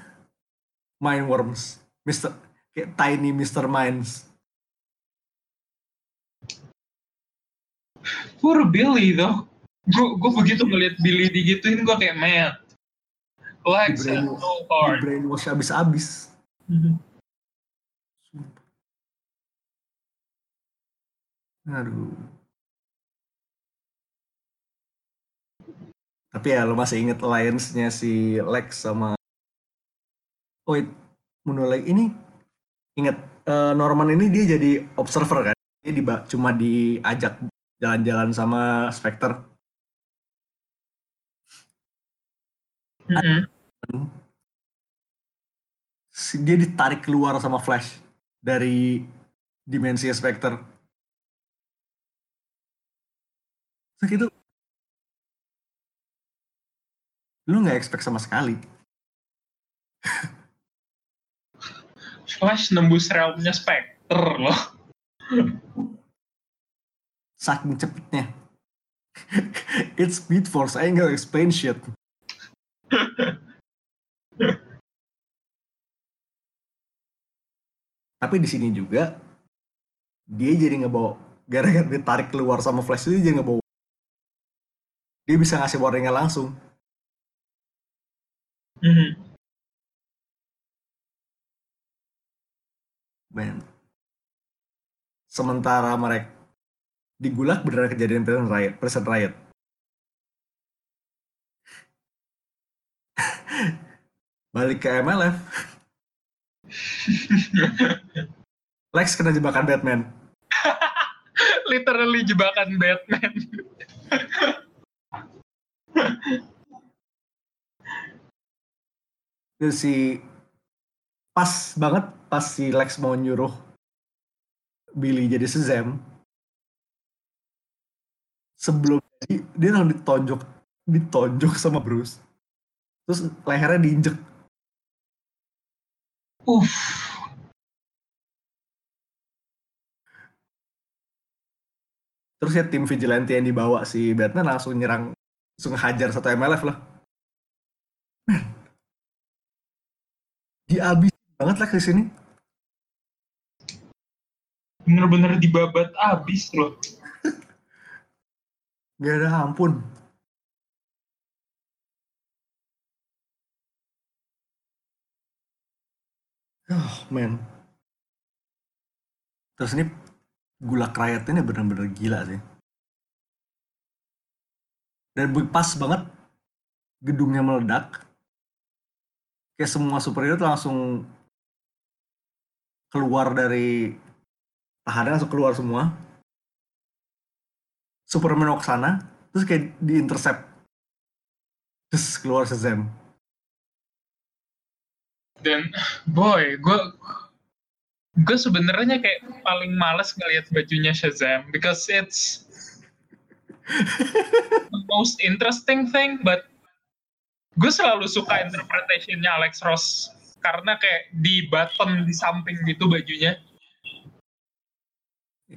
Mind Worms, Mister kayak tiny Mr. Minds. Poor Billy though. Gue gue begitu ngeliat Billy digituin gue kayak man. Lex Di brain- is so Di hard. brainwash abis-abis. Mhm. Aduh. Tapi ya lo masih inget alliance-nya si Lex sama Oh, wait. mulai ini inget eh, Norman ini dia jadi observer kan. Dia diba- cuma diajak jalan-jalan sama Spectre. Mhm. Si- Dia ditarik keluar sama Flash dari dimensi Spectre. Terus itu lu nggak expect sama sekali. Flash nembus realmnya Spectre loh. saking cepetnya. It's Speed Force, I ain't gonna explain shit. Tapi di sini juga dia jadi ngebawa gara-gara ditarik keluar sama Flash itu dia jadi ngebawa dia bisa ngasih warningnya langsung. Mhm. Man. Sementara mereka di Gulag beneran kejadian present riot, present riot. Balik ke MLF, Lex kena jebakan Batman. Literally jebakan Batman. Terus si pas banget pas si Lex mau nyuruh Billy jadi Shazam. Sebelum dia langsung ditonjok ditonjok sama Bruce. Terus lehernya diinjek. Uff. Terus ya tim vigilante yang dibawa si Batman langsung nyerang, langsung hajar satu MLF lah. Man. Diabis banget lah ke sini. Bener-bener dibabat abis loh. Gak ada ampun. Oh, man. Terus ini gula riot ini bener-bener gila sih. Dan pas banget gedungnya meledak. Kayak semua superhero tuh langsung keluar dari tahanan langsung keluar semua. Superman mau ke sana, terus kayak di intercept. Terus keluar Shazam. Dan boy, gue gue sebenarnya kayak paling males ngelihat bajunya Shazam because it's the most interesting thing, but gue selalu suka interpretationnya Alex Ross karena kayak di button di samping gitu bajunya.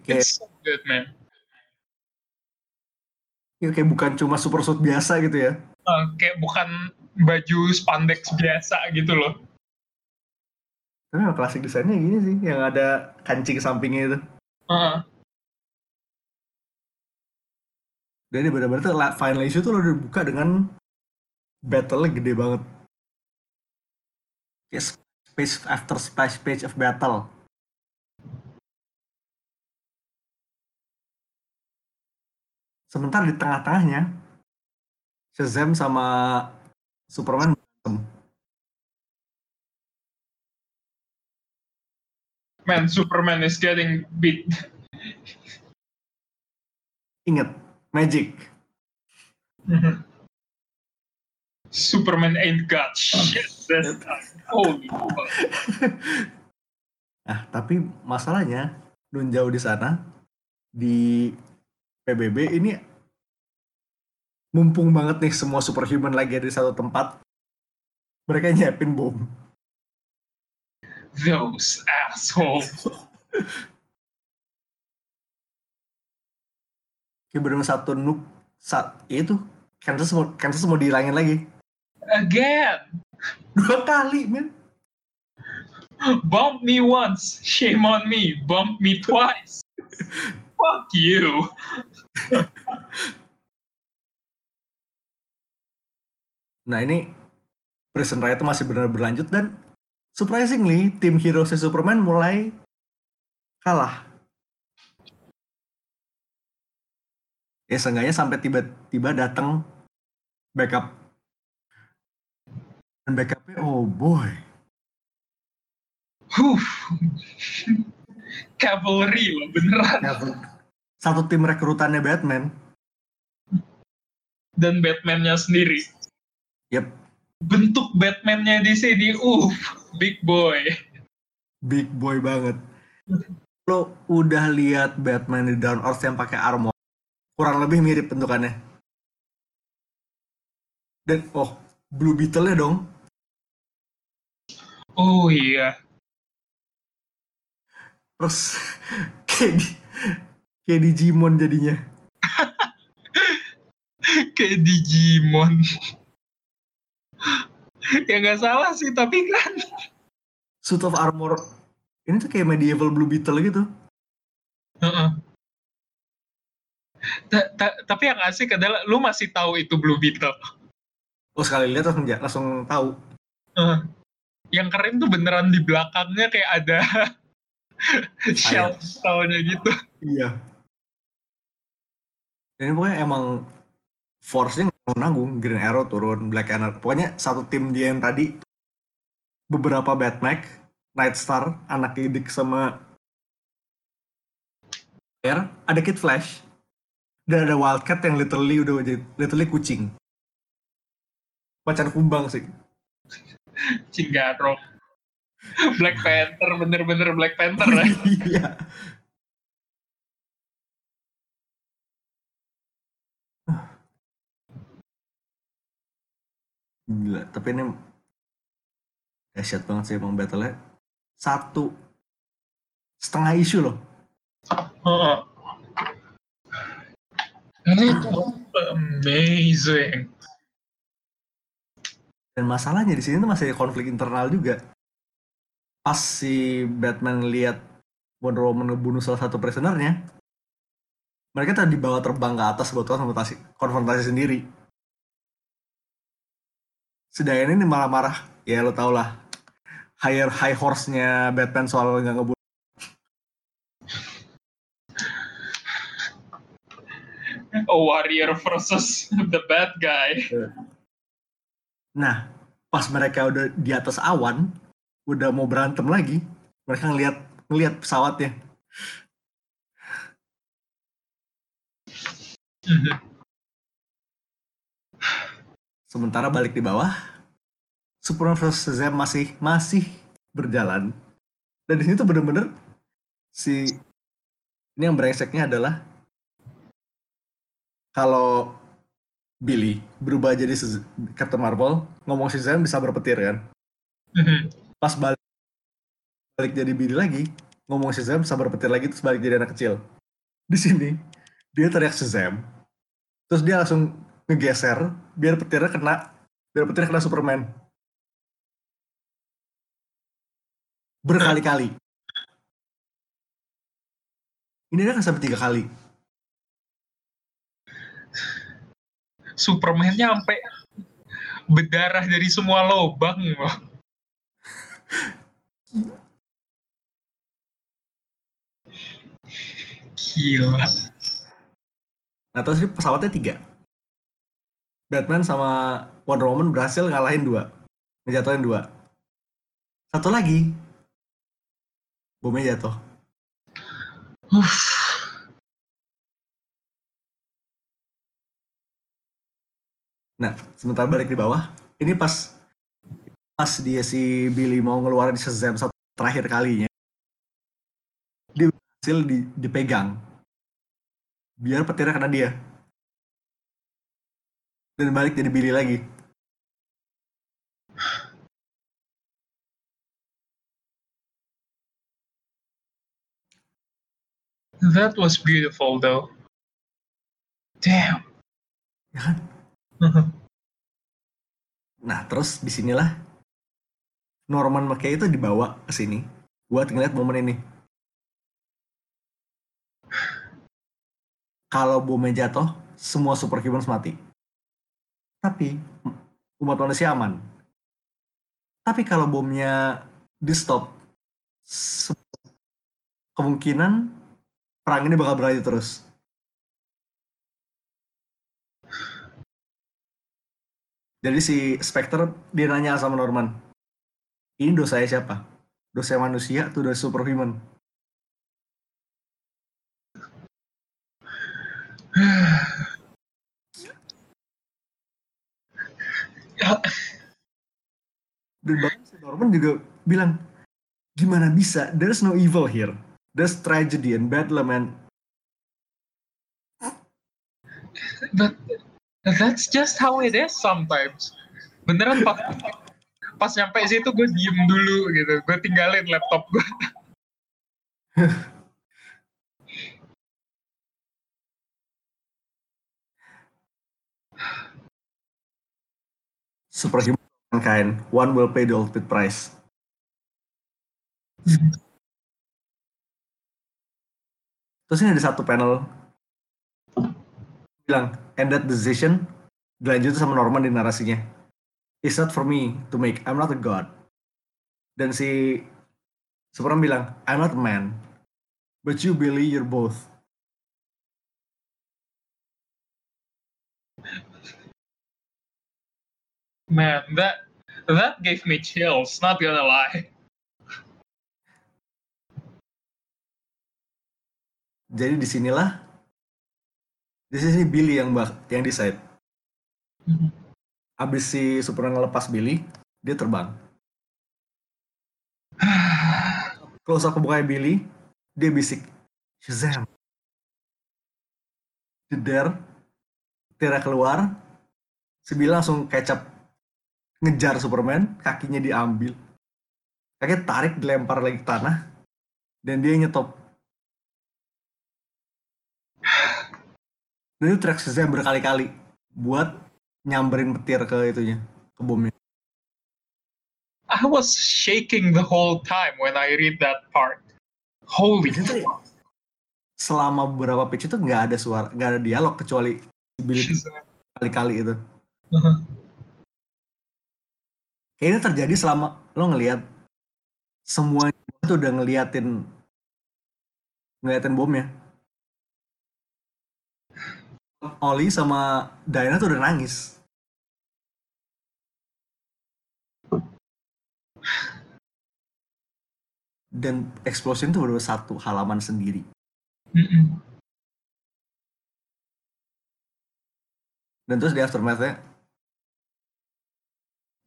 Kayak, It's so good man. kayak bukan cuma super suit biasa gitu ya. Eh, kayak bukan baju spandex biasa gitu loh. Tapi emang klasik desainnya gini sih, yang ada kancing sampingnya itu. Heeh. Dan ini benar-benar tuh final issue tuh lo dibuka dengan battle gede banget. Kayak space after space page of battle. Sementara di tengah-tengahnya Shazam sama Superman Man, Superman is getting beat. Ingat, magic. Superman ain't got shit. That's holy fuck. Nah, tapi masalahnya nun jauh di sana di PBB ini mumpung banget nih semua superhuman lagi ada di satu tempat. Mereka nyiapin bom. Those assholes. Kayak bener satu nuk saat itu Kansas mau Kansas mau dihilangin lagi. again. Dua kali, men. Bump me once, shame on me. Bump me twice. Fuck you. Nah ini Prison Riot itu masih benar berlanjut dan surprisingly tim hero si Superman mulai kalah. Ya seenggaknya sampai tiba-tiba datang backup. Dan backupnya oh boy. Huh. Cavalry loh beneran. Satu tim rekrutannya Batman. Dan Batman-nya sendiri. Yep. Bentuk Batman-nya di sini, uh, big boy. Big boy banget. Lo udah lihat Batman di Down Earth yang pakai armor, kurang lebih mirip bentukannya. Dan oh, Blue Beetle-nya dong. Oh iya. Terus kayak di kayak Digimon jadinya. kayak Digimon. ya nggak salah sih tapi kan. Suit of armor. Ini tuh kayak medieval blue beetle gitu. Uh -uh. tapi yang asik adalah lu masih tahu itu blue beetle. Oh sekali lihat langsung langsung tahu. Uh, yang keren tuh beneran di belakangnya kayak ada shelf tahunnya gitu. Iya. Ini pokoknya emang force-nya nanggung Green Arrow turun Black Arrow pokoknya satu tim dia yang tadi beberapa Batman Night Star anak Dick sama Air ada Kid Flash dan ada Wildcat yang literally udah jadi literally kucing. Macan kumbang sih. Cinggarok Black Panther bener-bener Black Panther. Ya iya Gila, tapi ini dahsyat banget sih emang battle-nya. Satu setengah isu loh. Oh. Ini amazing. Dan masalahnya di sini tuh masih konflik internal juga. Pas si Batman lihat Wonder Woman ngebunuh salah satu prisonernya, mereka tadi dibawa terbang ke atas buat konfrontasi, konfrontasi sendiri Diane ini malah marah ya lo tau lah higher high horse-nya Batman soal nggak ngebunuh A warrior versus the bad guy. Nah, pas mereka udah di atas awan, udah mau berantem lagi, mereka ngeliat ngeliat pesawatnya. Sementara balik di bawah, Superman vs Shazam masih masih berjalan. Dan di sini tuh bener-bener si ini yang brengseknya adalah kalau Billy berubah jadi Captain Marvel, ngomong Shazam bisa berpetir kan. Mhm. Pas balik balik jadi Billy lagi, ngomong Shazam bisa berpetir lagi terus balik jadi anak kecil. Di sini dia teriak Shazam, terus dia langsung ngegeser biar petirnya kena biar petirnya kena Superman berkali-kali ini dia kan sampai tiga kali Supermannya sampai berdarah dari semua lubang loh. Gila. Nah terus pesawatnya tiga. Batman sama Wonder Woman berhasil ngalahin dua, ngejatuhin dua. Satu lagi, bomnya jatuh. Nah, sementara balik di bawah, ini pas pas dia si Billy mau ngeluarin Shazam satu terakhir kalinya, dia berhasil di, dipegang. Biar petirnya kena dia dan balik jadi Billy lagi. That was beautiful though. Damn. Ya kan? Nah, terus di sinilah Norman McKay itu dibawa ke sini buat ngeliat momen ini. Kalau bomnya jatuh, semua superhumans mati. Tapi umat manusia aman. Tapi kalau bomnya di stop, kemungkinan perang ini bakal berlanjut terus. Jadi si Spectre dia nanya sama Norman, ini dosa siapa? Dosa manusia atau dosa superhuman? Dan bahkan si Norman juga bilang, gimana bisa? There's no evil here. There's tragedy and bad lament. But that's just how it is sometimes. Beneran pas, pas nyampe situ gue diem dulu gitu. Gue tinggalin laptop gue. Superhuman kind, one will pay the ultimate price. Terus ini ada satu panel bilang, and that decision dilanjut sama Norman di narasinya. It's not for me to make, I'm not a god. Dan si Superman bilang, I'm not a man, but you Billy, you're both. Man, that that gave me chills, not gonna lie. Jadi di sinilah di sini Billy yang bak yang decide. Abis si Superman ngelepas Billy, dia terbang. Close up ke mukanya Billy, dia bisik, Shazam. Jeder, Tira keluar, si Billy langsung kecap ngejar Superman, kakinya diambil. Kakinya tarik, dilempar lagi ke tanah, dan dia nyetop. Dan itu track Shazam berkali-kali buat nyamberin petir ke itunya, ke bomnya. I was shaking the whole time when I read that part. Holy Itu selama beberapa page itu nggak ada suara, nggak ada dialog kecuali Billy kali-kali itu. Uh-huh. Kayaknya terjadi selama lo ngelihat semua itu udah ngeliatin ngeliatin bomnya. Oli sama Diana tuh udah nangis. Dan explosion tuh baru satu halaman sendiri. Mm-mm. Dan terus di aftermath-nya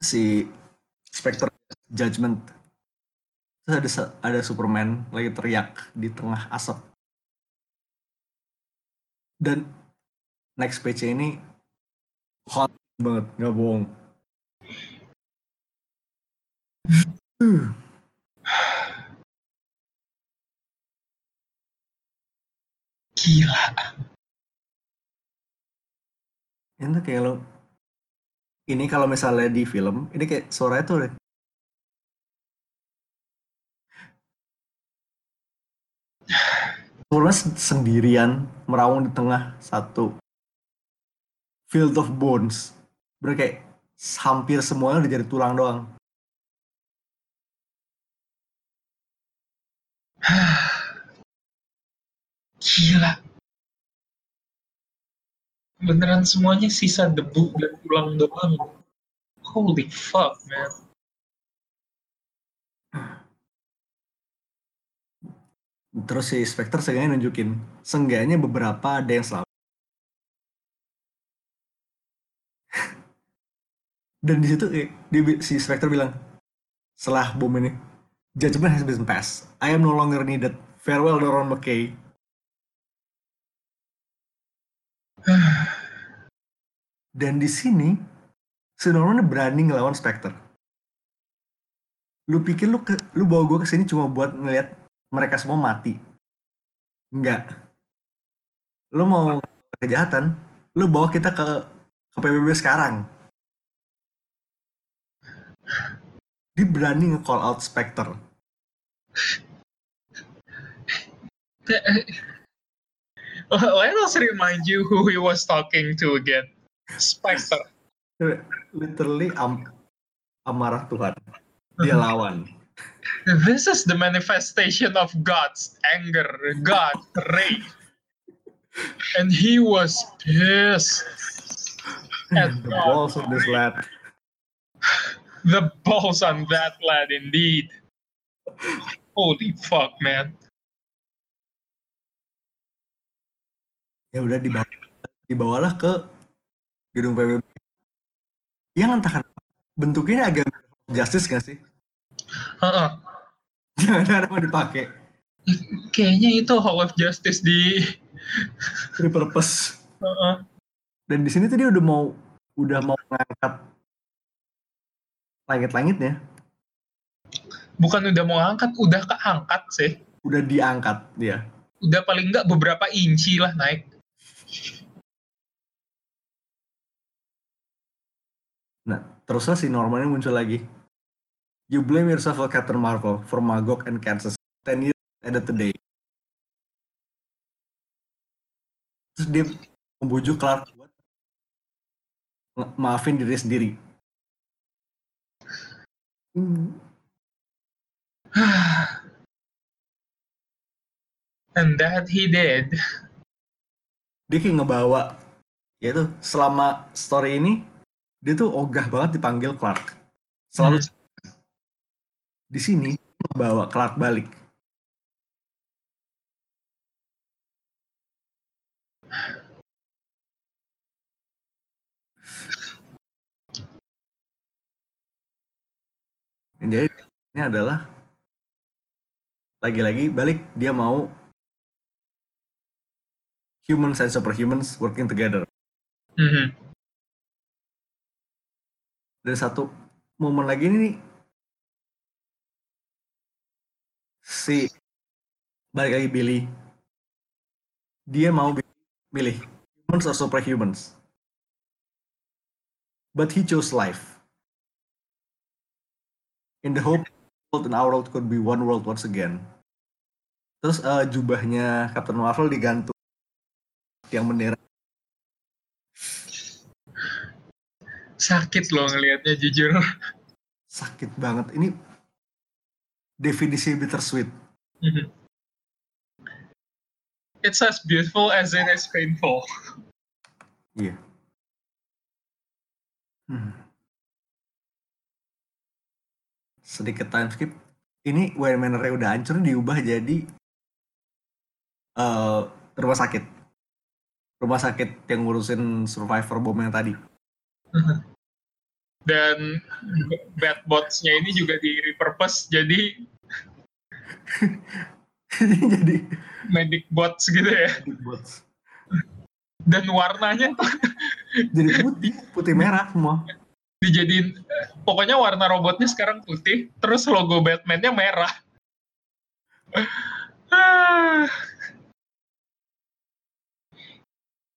si Spectre Judgment terus ada ada Superman lagi teriak di tengah asap. Dan next page ini hot banget, nggak bohong. Uh, Gila. Ini kayak lo ini kalau misalnya di film ini kayak suaranya tuh Superman sen- sendirian merawung di tengah satu field of bones. Bener kayak hampir semuanya udah jadi tulang doang. Gila. Beneran semuanya sisa debu dan tulang doang. Holy fuck, man. Terus si Spectre seenggaknya nunjukin, seenggaknya beberapa ada yang selamat. Dan di situ eh, dia- si Spectre bilang, setelah bom ini, judgment has been passed. I am no longer needed. Farewell, Doron McKay. Dan di sini, si Norman berani ngelawan Spectre. Lu pikir lu, ke, lu bawa gue ke sini cuma buat ngeliat mereka semua mati? Enggak. Lu mau kejahatan, lu bawa kita ke ke PBB sekarang. Dia berani nge-call out Spectre. Let us remind you who he was talking to again. Spectre. Literally am amarah Tuhan. Dia lawan. This is the manifestation of God's anger, God rage. And he was pissed. At The God. balls of this lad. The balls on that lad indeed. Holy fuck, man. Ya udah dibawa, dibawalah ke gedung PBB. Yang entah kenapa bentuknya agak justice gak sih? Heeh. Jangan ada mau dipakai. Kayaknya itu Hall of Justice di Repurpose. Heeh. Dan di sini tuh dia udah mau udah mau ngangkat langit-langitnya. bukan udah mau angkat, udah keangkat sih. Udah diangkat dia. Udah paling nggak beberapa inci lah naik. Nah, teruslah si Norman muncul lagi. You blame yourself for Captain Marvel for Magog and Kansas 10 years added today. Terus dia membujuk Clark buat maafin diri sendiri. Hmm, And that he did. Dia kayak ngebawa, ya itu selama story ini dia tuh ogah banget dipanggil Clark. Selalu di sini ngebawa Clark balik. Jadi ini adalah lagi-lagi balik dia mau humans and superhumans working together. Mhm. Dan satu momen lagi ini si balik lagi Billy. Dia mau milih humans or superhumans. But he chose life. In the hope world and our world could be one world once again. Terus eh, jubahnya Captain Marvel digantung yang bendera Sakit loh ngelihatnya jujur. sakit banget ini definisi bittersweet Mhm. It's as beautiful as it is painful. Iya. Hmm. Sedikit time skip. Ini Wayne Manor udah hancur diubah jadi eh rumah sakit. Rumah sakit yang ngurusin survivor bom yang tadi. Dan bad bots-nya ini juga di repurpose jadi jadi medic bots gitu ya. bots. Dan warnanya Jadi putih, putih merah semua. dijadiin pokoknya warna robotnya sekarang putih, terus logo Batman-nya merah. Ah,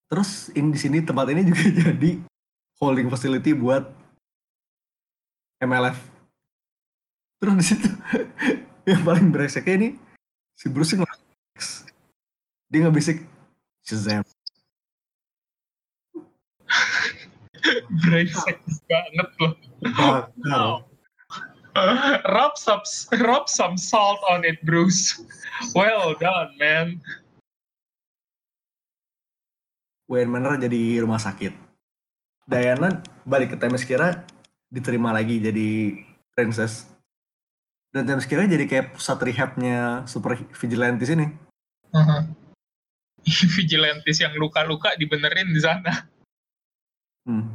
Terus ini di sini tempat ini juga jadi holding facility buat MLF. Terus di situ yang paling bereseknya ini si Bruce yang dia ngebisik Shazam. brengsek banget loh. Bakar. rub some rub some salt on it, Bruce. Well done, man. Wayne Manor jadi rumah sakit. Diana balik ke Themyscira diterima lagi jadi princess. Dan Themyscira jadi kayak pusat rehabnya super vigilantes ini. Uh-huh. Vigilantes yang luka-luka dibenerin di sana. Hmm.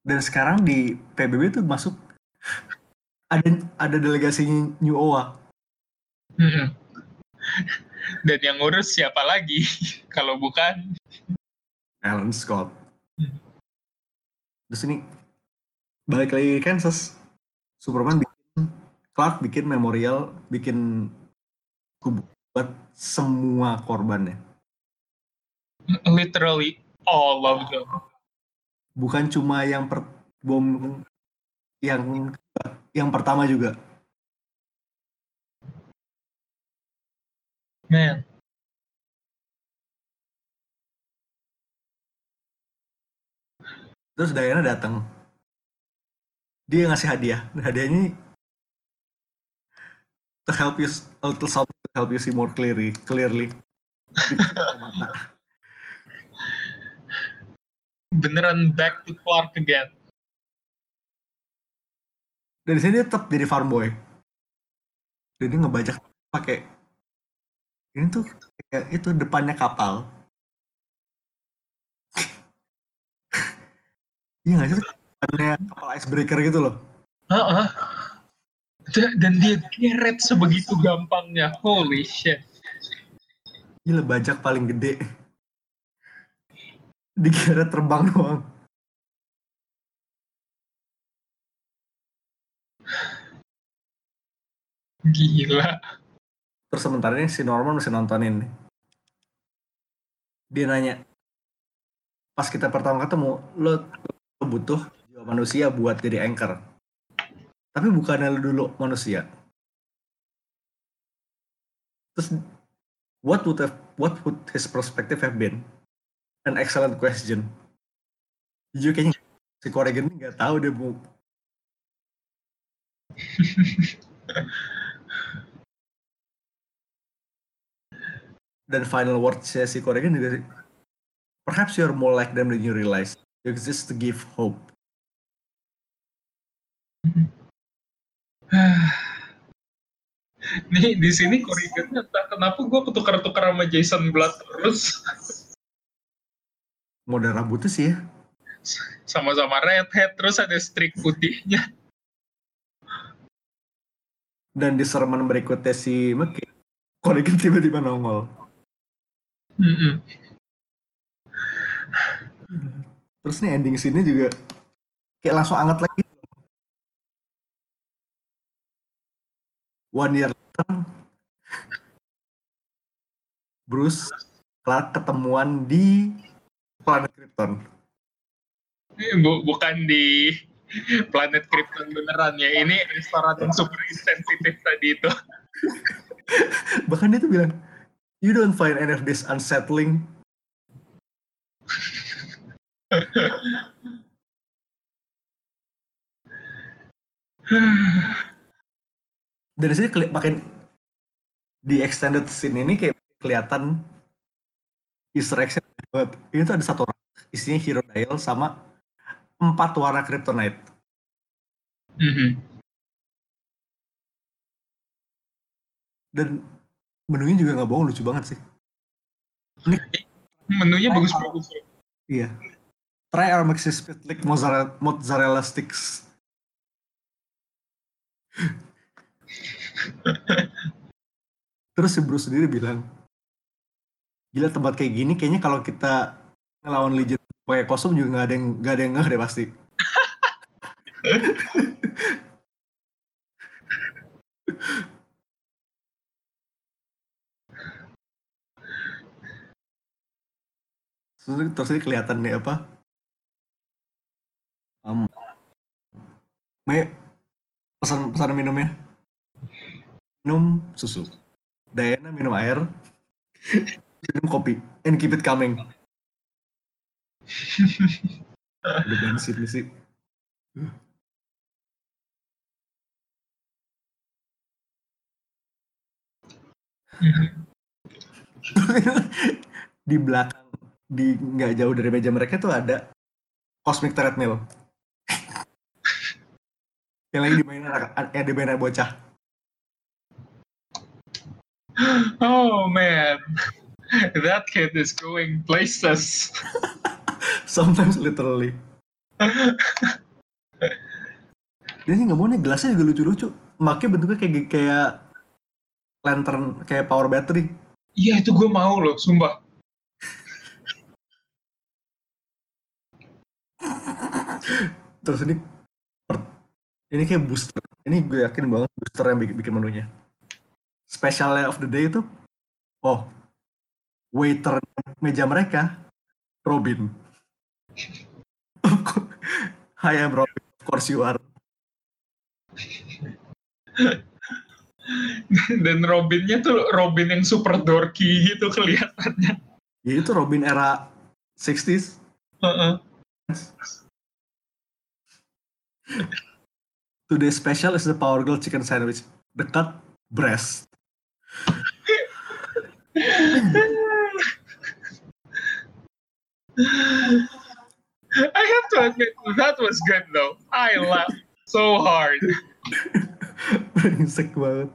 Dan sekarang di PBB tuh masuk ada ada delegasi New OA. Mm-mm. Dan yang ngurus siapa lagi kalau bukan? Alan Scott. Terus ini balik lagi ke Kansas. Superman bikin Clark bikin memorial, bikin buat semua korbannya. Literally all of them. Bukan cuma yang per bom yang yang pertama juga. Man. Terus Diana datang. Dia ngasih hadiah. Hadiahnya to help you a little something to help you see more clearly. Clearly. Beneran back to Clark again. Dan di sini dia tetap jadi farm boy. Dan dia ngebajak pakai ini tuh kayak itu depannya kapal. Iya nggak sih? Depannya kapal icebreaker gitu loh. Heeh. Da- Dan dia geret sebegitu gampangnya. Holy shit. Gila bajak paling gede. Dikira terbang doang. Gila. Terus sementara ini si Norman masih nontonin. Dia nanya, pas kita pertama ketemu, lo butuh jiwa manusia buat jadi anchor. Tapi bukannya lo dulu manusia. Terus, what would have, what would his perspective have been? An excellent question. Jujur kayaknya si Corrigan nggak tahu dia mau dan final word saya si Corrigan juga perhaps you're more like them than you realize exist to give hope Nih di sini Corrigan entah kenapa gue ketukar-tukar sama Jason Blood terus model rambutnya sih ya sama-sama redhead terus ada streak putihnya. dan di sermon berikutnya si Meki Corrigan tiba-tiba nongol Mm-mm. Terus nih ending sini juga kayak langsung anget lagi one year later Bruce Clark ketemuan di planet Krypton Bu- bukan di planet Krypton beneran ya. Ini restoran yang super sensitif tadi itu. bahkan dia tuh bilang you don't find any of this unsettling dari sini makin di extended scene ini kayak kelihatan Easter egg banget. Ini tuh ada satu orang isinya Hero Dial sama empat warna Kryptonite. Mhm. Dan menunya juga nggak bohong lucu banget sih. Menunya bagus-bagus. Iya. Try our Maxi Spitlick mozzarella, mozzarella sticks. Terus si Bruce sendiri bilang, gila tempat kayak gini kayaknya kalau kita ngelawan Legion pakai kostum juga nggak ada yang nggak ada yang ngeh deh pasti. Terus ini kelihatan nih apa? Um, Me, pesan pesan minumnya. Minum susu. Diana minum air. minum kopi. And keep it coming. Udah bensin sih. di belakang di nggak jauh dari meja mereka tuh ada cosmic treadmill yang lagi dimainin anak yang dimainin bocah. Oh man, that kid is going places. sometimes literally. Dia sih nggak mau nih gelasnya juga lucu-lucu. Makanya bentuknya kayak kayak lantern kayak power battery. Iya itu gue mau loh, sumpah. terus ini ini kayak booster ini gue yakin banget booster yang bikin, bikin menunya specialnya of the day itu oh waiter meja mereka Robin Hi I'm Robin of course you are Dan Robinnya tuh Robin yang super dorky gitu kelihatannya. Ya itu Robin era 60s. Heeh. Today's special is the Power Girl chicken sandwich. Dekat breast. I have to admit that was good though. I laughed so hard. Brengsek banget.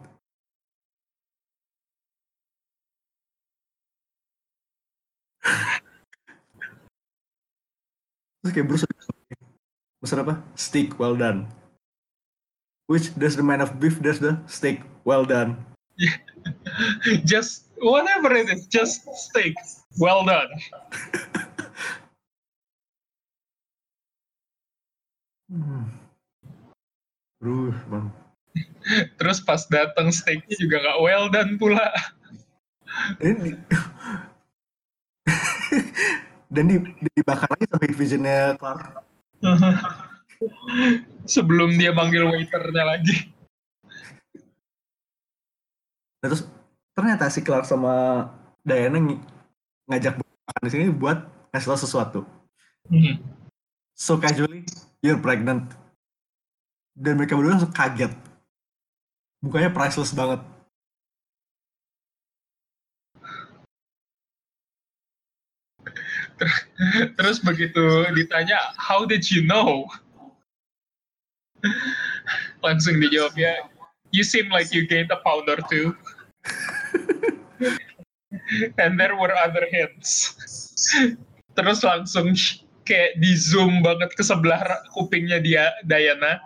Terus kayak Bruce Pesan apa? Steak well done. Which there's the man of beef, there's the steak well done. just whatever it is, just steak. Well done. Hmm. Bruce, bang. Terus pas datang steaknya juga nggak well done pula. Ini dan di, dibakar lagi sampai visionnya Clark. Sebelum dia manggil waiternya lagi. Nah, terus ternyata si Clark sama Diana ng- ngajak makan di sini buat ngasih tau sesuatu. Hmm. So casually, you're pregnant. Dan mereka berdua langsung kaget. Mukanya priceless banget. Terus begitu ditanya, how did you know? Langsung dijawab ya, you seem like you gained a pound or two. And there were other hints. Terus langsung kayak di zoom banget ke sebelah kupingnya dia Diana.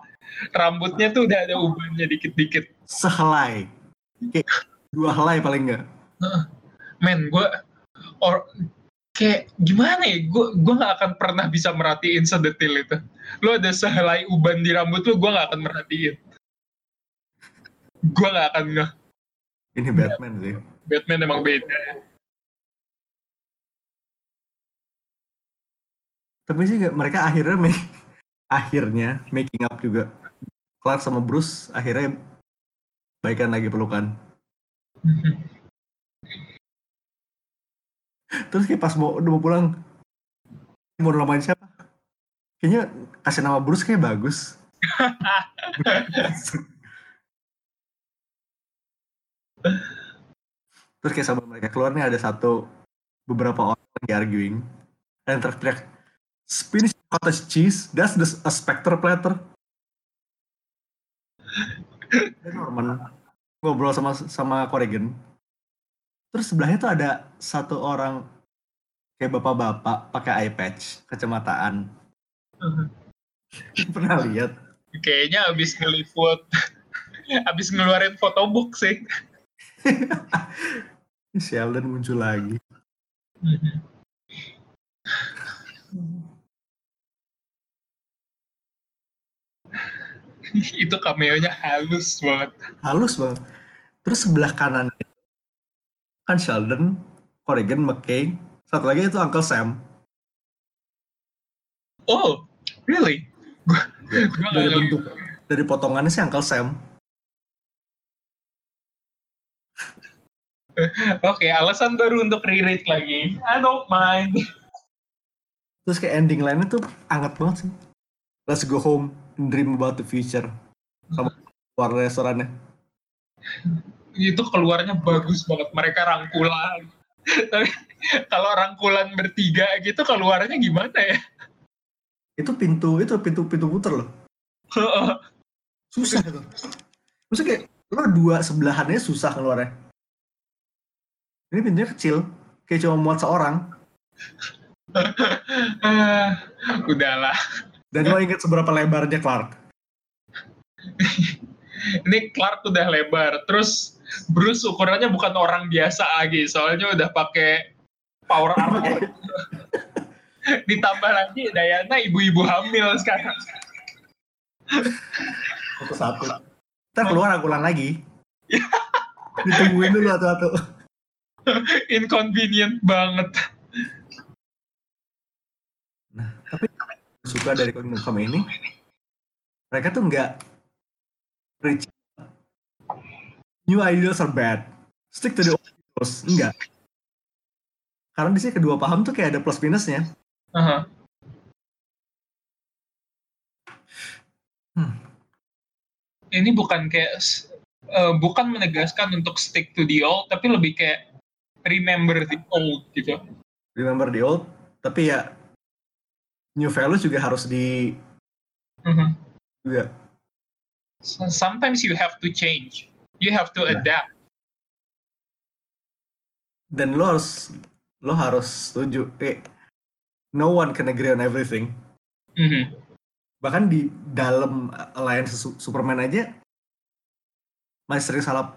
Rambutnya tuh udah ada ubannya dikit-dikit. Sehelai. Kayak dua helai paling enggak. Men, gue or kayak gimana ya? Gue gue nggak akan pernah bisa merhatiin sedetil itu. Lo ada sehelai uban di rambut lo, gue nggak akan merhatiin. Gue nggak akan nge. Ini Batman sih. Batman emang beda. Tapi sih nggak- mereka akhirnya make, akhirnya making up juga. Clark sama Bruce akhirnya baikan lagi pelukan. Terus kayak pas mau udah mau pulang, mau namain siapa? Kayaknya kasih nama Bruce kayak bagus. Terus kayak sama mereka keluar nih ada satu beberapa orang lagi arguing dan teriak Spanish cottage cheese, that's the a spectre platter. Norman ngobrol sama sama Corrigan. Terus sebelahnya tuh ada satu orang kayak bapak-bapak pakai eye patch, kacamataan. Pernah lihat? Kayaknya abis ngeliput, abis ngeluarin photobook sih. Sheldon muncul lagi. itu cameo-nya halus banget. Halus banget. Terus sebelah kanan kan Sheldon, Corrigan, McKay, satu lagi itu Uncle Sam. Oh, really? Nggak Dari bentuk, dari potongannya sih Uncle Sam. Oke, alasan baru untuk re-rate lagi. I don't mind. Terus kayak ending lainnya tuh anget banget sih. Let's go home and dream about the future. Sama keluar restorannya. Itu keluarnya bagus banget. Mereka rangkulan. Tapi kalau rangkulan bertiga gitu keluarnya gimana ya? Itu pintu, itu pintu-pintu puter loh. Susah itu. Maksudnya kayak lo dua sebelahannya susah keluarnya. Ini pintunya kecil, kayak cuma muat seorang. Ah, Udahlah. Dan lo inget seberapa lebarnya Clark? Ini Clark udah lebar. Terus Bruce ukurannya bukan orang biasa lagi. Soalnya udah pakai power armor. Ditambah lagi Diana ibu-ibu hamil sekarang. Satu-satu. Ntar keluar rangkulan lagi. Ditungguin dulu satu-satu. Inconvenient banget. Nah, tapi suka dari Kingdom Come ini, mereka tuh nggak preach new ideas are bad stick to the old ideas enggak karena di sini kedua paham tuh kayak ada plus minusnya Aha. Hmm. Ini bukan kayak eh, bukan menegaskan untuk stick to the old, tapi lebih kayak remember the old gitu. remember the old tapi ya new values juga harus di Mhm. juga So, sometimes you have to change. You have to Nah. adapt. dan lo harus lo harus setuju eh no one can agree on everything Mhm. bahkan di dalam alliance Su- Superman aja masih sering salah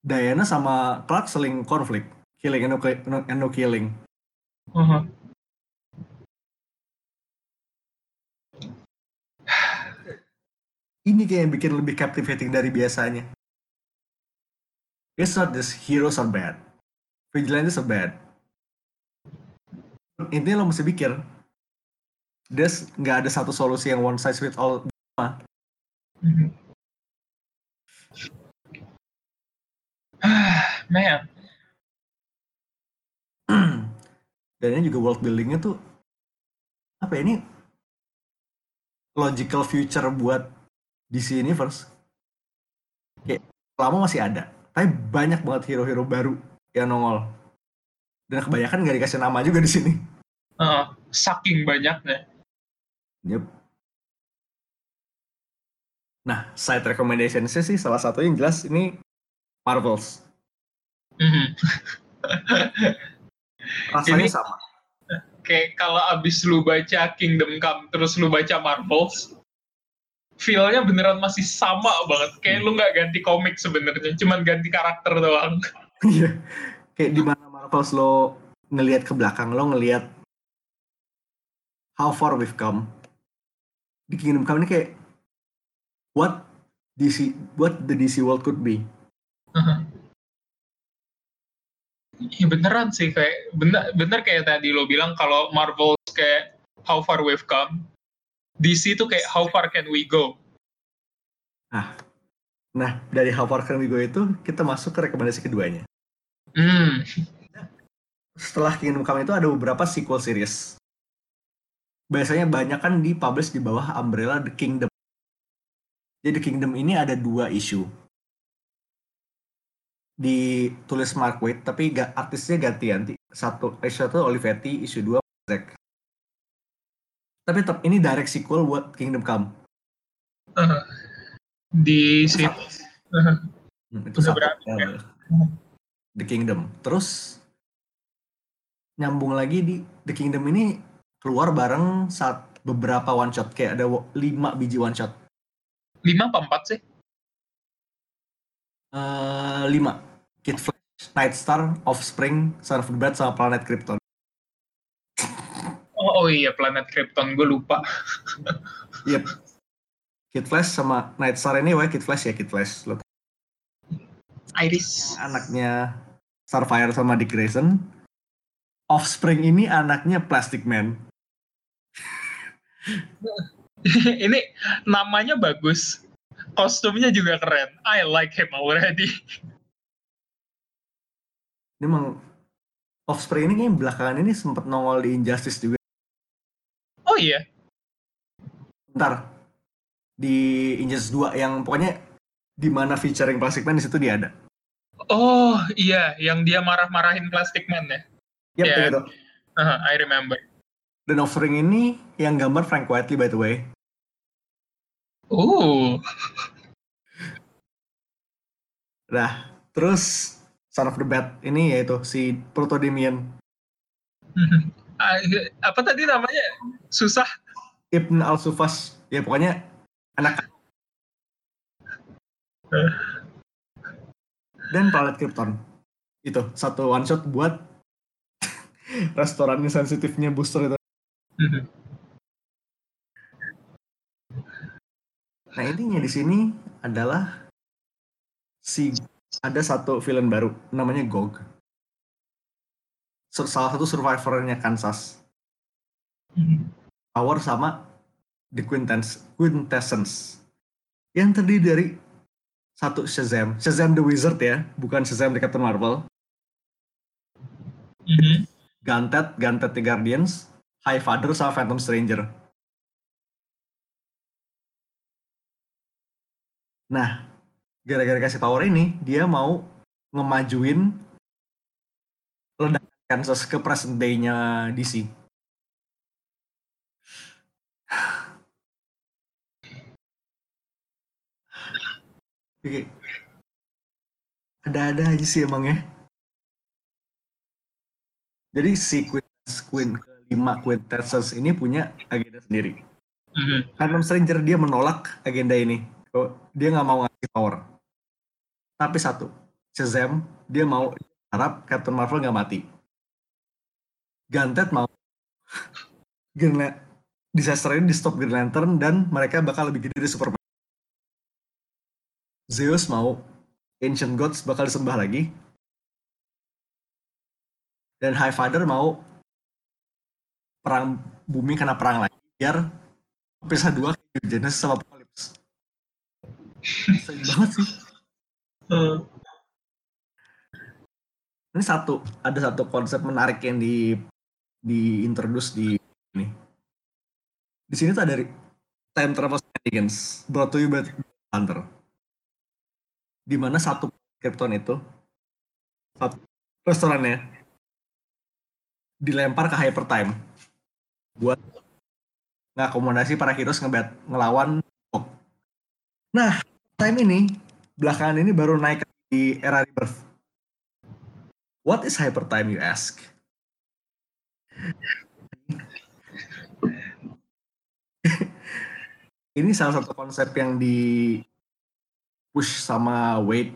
Diana sama Clark seling konflik killing and no, no- and no killing Mhm. Ini kayak yang bikin lebih captivating dari biasanya. It's not just heroes are bad. Vigilantes are bad. Intinya lo mesti pikir there's nggak ada satu solusi yang one size fit all. Mhm. Ah, Man, dan ini juga world buildingnya tuh apa ya, ini logical future buat DC Universe kayak lama masih ada tapi banyak banget hero-hero baru yang nongol dan kebanyakan nggak dikasih nama juga di sini eh, saking banyaknya. Yep. Nah, side recommendation sih salah satu yang jelas ini Marvels. Mhm. Rasanya Ini- sama. Kayak kalau abis lu baca Kingdom Come terus lu baca Marvels, feel-nya beneran masih sama banget. Kayak lu nggak ganti komik sebenarnya, cuman ganti karakter doang. Iya. kayak di mana Marvels lo ngelihat ke belakang, lo ngelihat how far we've come. Di Kingdom Come ini kayak what DC what the DC world could be. Iya beneran sih kayak bener bener kayak tadi lo bilang kalau Marvel kayak how far we've come, DC tuh kayak how far can we go? Nah, dari how far can we go itu kita masuk ke rekomendasi keduanya. Hmm, setelah Kingdom Come itu ada beberapa sequel series. Biasanya banyak kan dipublish di bawah umbrella The Kingdom. Jadi The Kingdom ini ada dua isu. Ditulis Mark Waid, tapi artisnya ganti-ganti. Satu, isu satu Olivetti, isu dua Zack. Tapi tetap ini direct sequel buat Kingdom Come. di sini Hmm, itu berapa, eh, The Kingdom. Terus nyambung lagi di The Kingdom ini keluar bareng saat beberapa one shot kayak ada lima biji one shot. lima apa empat sih? Eh, lima. Kid Flash, Night Star, Offspring, Son of the sama Planet Krypton. Oh, oh iya planet Krypton gue lupa. Yep. Kid Flash sama Night Star ini, wah Kid Flash ya Kid Flash. Lo Iris. anaknya Starfire sama Dick Grayson. Offspring ini anaknya Plastic Man. Ini namanya bagus. Kostumnya juga keren. I like him already. Ini emang Offspring ini kayaknya belakangan ini sempat nongol di Injustice juga. Oh iya. Ntar di Injustice 2 yang pokoknya di mana featuring Plastic Man di situ dia ada. Oh iya, yang dia marah-marahin Plastic Man ya. Iya. kayak gitu. Aha, I remember. Dan Offspring ini yang gambar Frank Whiteley by the way. Oh, Nah, terus Son of the Bat ini yaitu si Proto Damien apa tadi namanya? Susah. Ibn Al-Sufas. Ya pokoknya anak dan Planet Krypton. Itu satu one shot buat restoran sensitifnya booster itu. Nah intinya di sini adalah si ada satu villain baru namanya Gog. Salah satu survivornya Kansas. Power sama The Quintessence. Quintessence. yang terdiri dari satu Shazam, Shazam the Wizard ya, bukan Shazam the Captain Marvel, Mhm. Gantet, Gantet the Guardians, High Father sama Phantom Stranger. Nah, gara-gara kasih power ini, dia mau ngemajuin ledakan Kansas ke present day-nya DC. Oke. Ada-ada aja sih emang ya. Jadi si Queen, Queen kelima Quintessence ini punya agenda sendiri. Mhm. Phantom Stranger dia menolak agenda ini. Dia nggak mau ngasih power. Tapi satu, Shazam dia mau harap Captain Marvel nggak mati. Gantet mau Green disaster ini di stop Green Lantern dan mereka bakal lebih gede dari Superman. Zeus mau Ancient Gods bakal disembah lagi. Dan High Father mau perang bumi karena perang lagi biar pisah dua Genesis sama Apocalypse. Sayang banget sih. Ini satu, ada satu konsep menarik yang di di introduce di ini. Di sini tuh ada time travel shenanigans brought to you by Hunter. Di mana satu Krypton itu satu restorannya dilempar ke hypertime buat ngakomodasi para heroes ngebet ngelawan Hulk. Nah, time ini belakangan ini baru naik di era rebirth. What is hypertime you ask? ini salah satu konsep yang di push sama Wade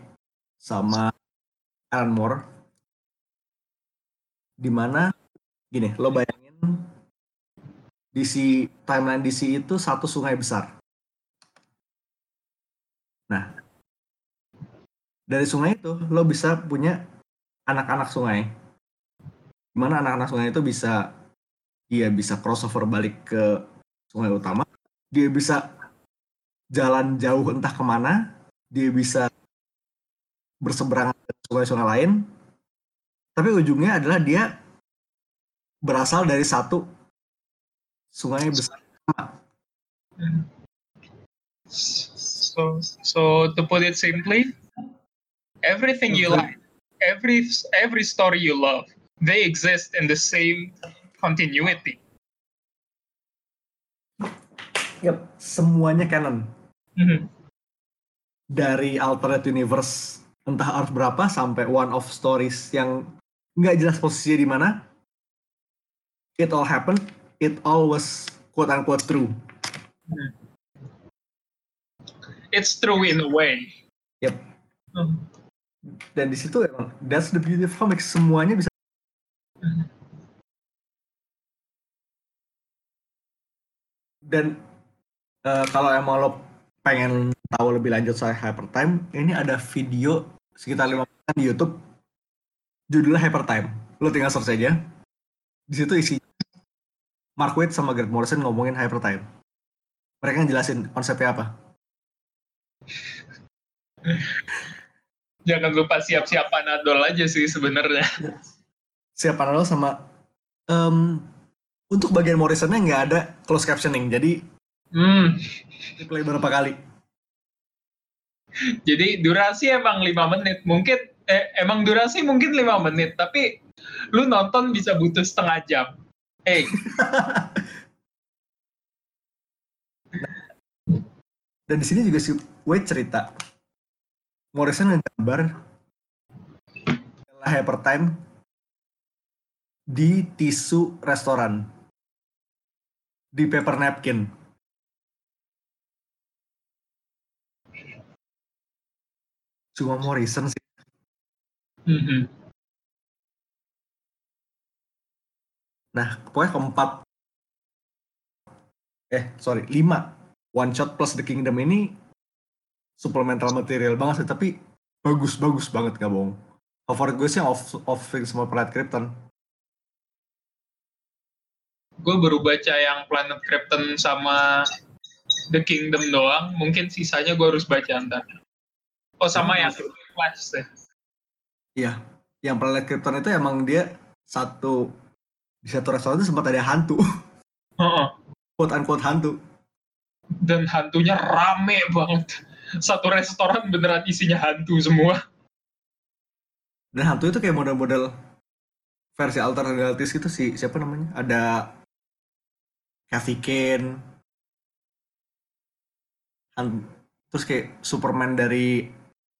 sama Alan Moore di mana gini lo bayangin DC timeline DC itu satu sungai besar. Nah dari sungai itu lo bisa punya anak-anak sungai di mana anak-anak sungai itu bisa dia bisa crossover balik ke sungai utama. Dia bisa jalan jauh entah ke mana. Dia bisa berseberangan dengan sungai-sungai lain. Tapi ujungnya adalah dia berasal dari satu sungai besar. So, so to put it simply, everything you like, every every story you love, they exist in the same continuity. Yep, semuanya canon Mhm. dari alternate universe entah Earth berapa sampai one of stories yang nggak jelas posisinya di mana it all happened it all was quote unquote true It's true in a way. Yep. Mhm. dan di situ emang that's the beauty of comics semuanya bisa dan eh, kalau emang lo pengen tahu lebih lanjut soal Hypertime ini ada video sekitar 5 menit di YouTube. Judulnya Hypertime. Lo tinggal search aja. Di situ isi Mark Waid sama Grant Morrison ngomongin Hypertime. Mereka ngejelasin konsepnya apa. Jangan lupa siap-siap Panadol aja sih sebenarnya. siapa lo sama em, untuk bagian Morrisonnya nggak ada close captioning jadi Hmm. replay berapa kali Jadi durasi emang lima menit. Mungkin eh, emang durasi mungkin lima menit, tapi lu nonton bisa butuh setengah jam. Hey, dan di sini juga si Wade cerita Morrison ngegambar Hypertime di tisu restoran di paper napkin. Cuma Morrison sih. Mhm. nah pokoknya keempat. Eh sorry lima. One shot plus the kingdom ini supplemental material banget sih tapi bagus bagus banget gak bohong favorit gue sih yang off off sama Planet Krypton gue baru baca yang Planet Krypton sama The Kingdom doang. Mungkin sisanya gue harus baca ntar. Oh sama Hmm. yang Flash deh. Iya, yang Planet Krypton itu emang dia satu di satu restoran itu sempat ada hantu, Heeh. quote unquote hantu. Dan hantunya rame banget. Satu restoran beneran isinya hantu semua. Dan hantu itu kayak model-model versi alternate realities gitu sih. Siapa namanya? Ada Kathy Kane. Terus kayak Superman dari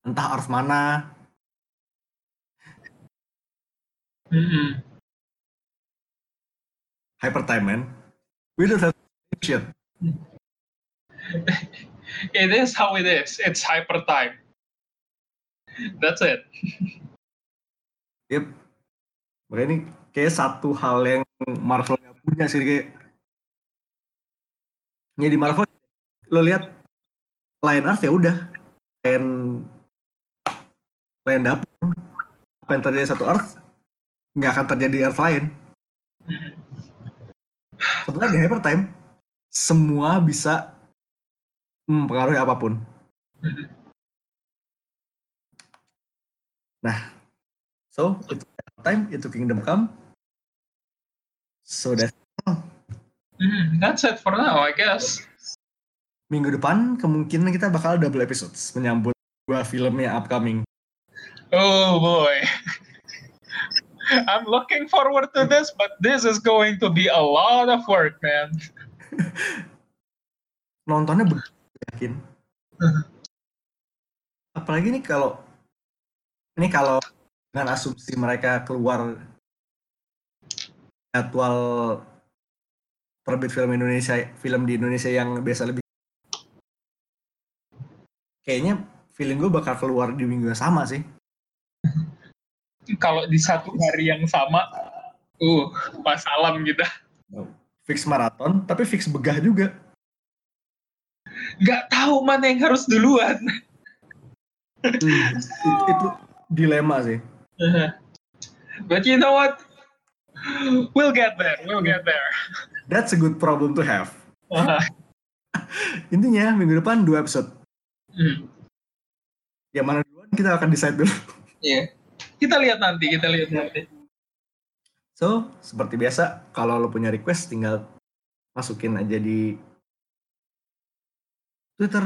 entah Earth mana. Mm-mm. Hyper Time Man. We don't have shit. It is how it is. It's hyper time. That's it. Yep. Makanya ini kayak satu hal yang Marvel nggak punya sih kayak. Ya di Marvel lo lihat Lion Earth ya udah lain lain dapur apa yang terjadi di satu Earth nggak akan terjadi di Earth lain. Sebenarnya di Hyper Time semua bisa mempengaruhi apa pun. Nah, so itu Time, itu Kingdom Come. So that's Mm, that's it for now, I guess. minggu depan kemungkinan kita bakal double episodes menyambut dua film yang upcoming. Oh boy. I'm looking forward to this, but this is going to be a lot of work, man. Nontonnya begitu yakin. Apalagi nih kalau ini kalau dengan asumsi mereka keluar jadwal terbit film Indonesia film di Indonesia yang biasa lebih kayaknya feeling gue bakal keluar di minggu yang sama sih Kalau di satu hari yang sama, uh, pas salam kita. fix maraton tapi fix begah juga Nggak tahu mana yang harus duluan. Hmm, itu, itu dilema sih But you know what? We'll get there. We'll get there. that's a good problem to have Uh, intinya minggu depan dua episode hmm, yang mana duluan kita akan decide dulu Iya. Kita lihat nanti. Kita lihat nanti. So, seperti biasa, kalau lo punya request, tinggal masukin aja di Twitter,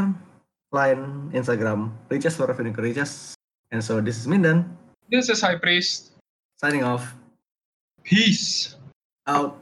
Line, Instagram, Riches for Revenue Riches. And so, this is Mindan, This is High Priest. signing off, Peace. out.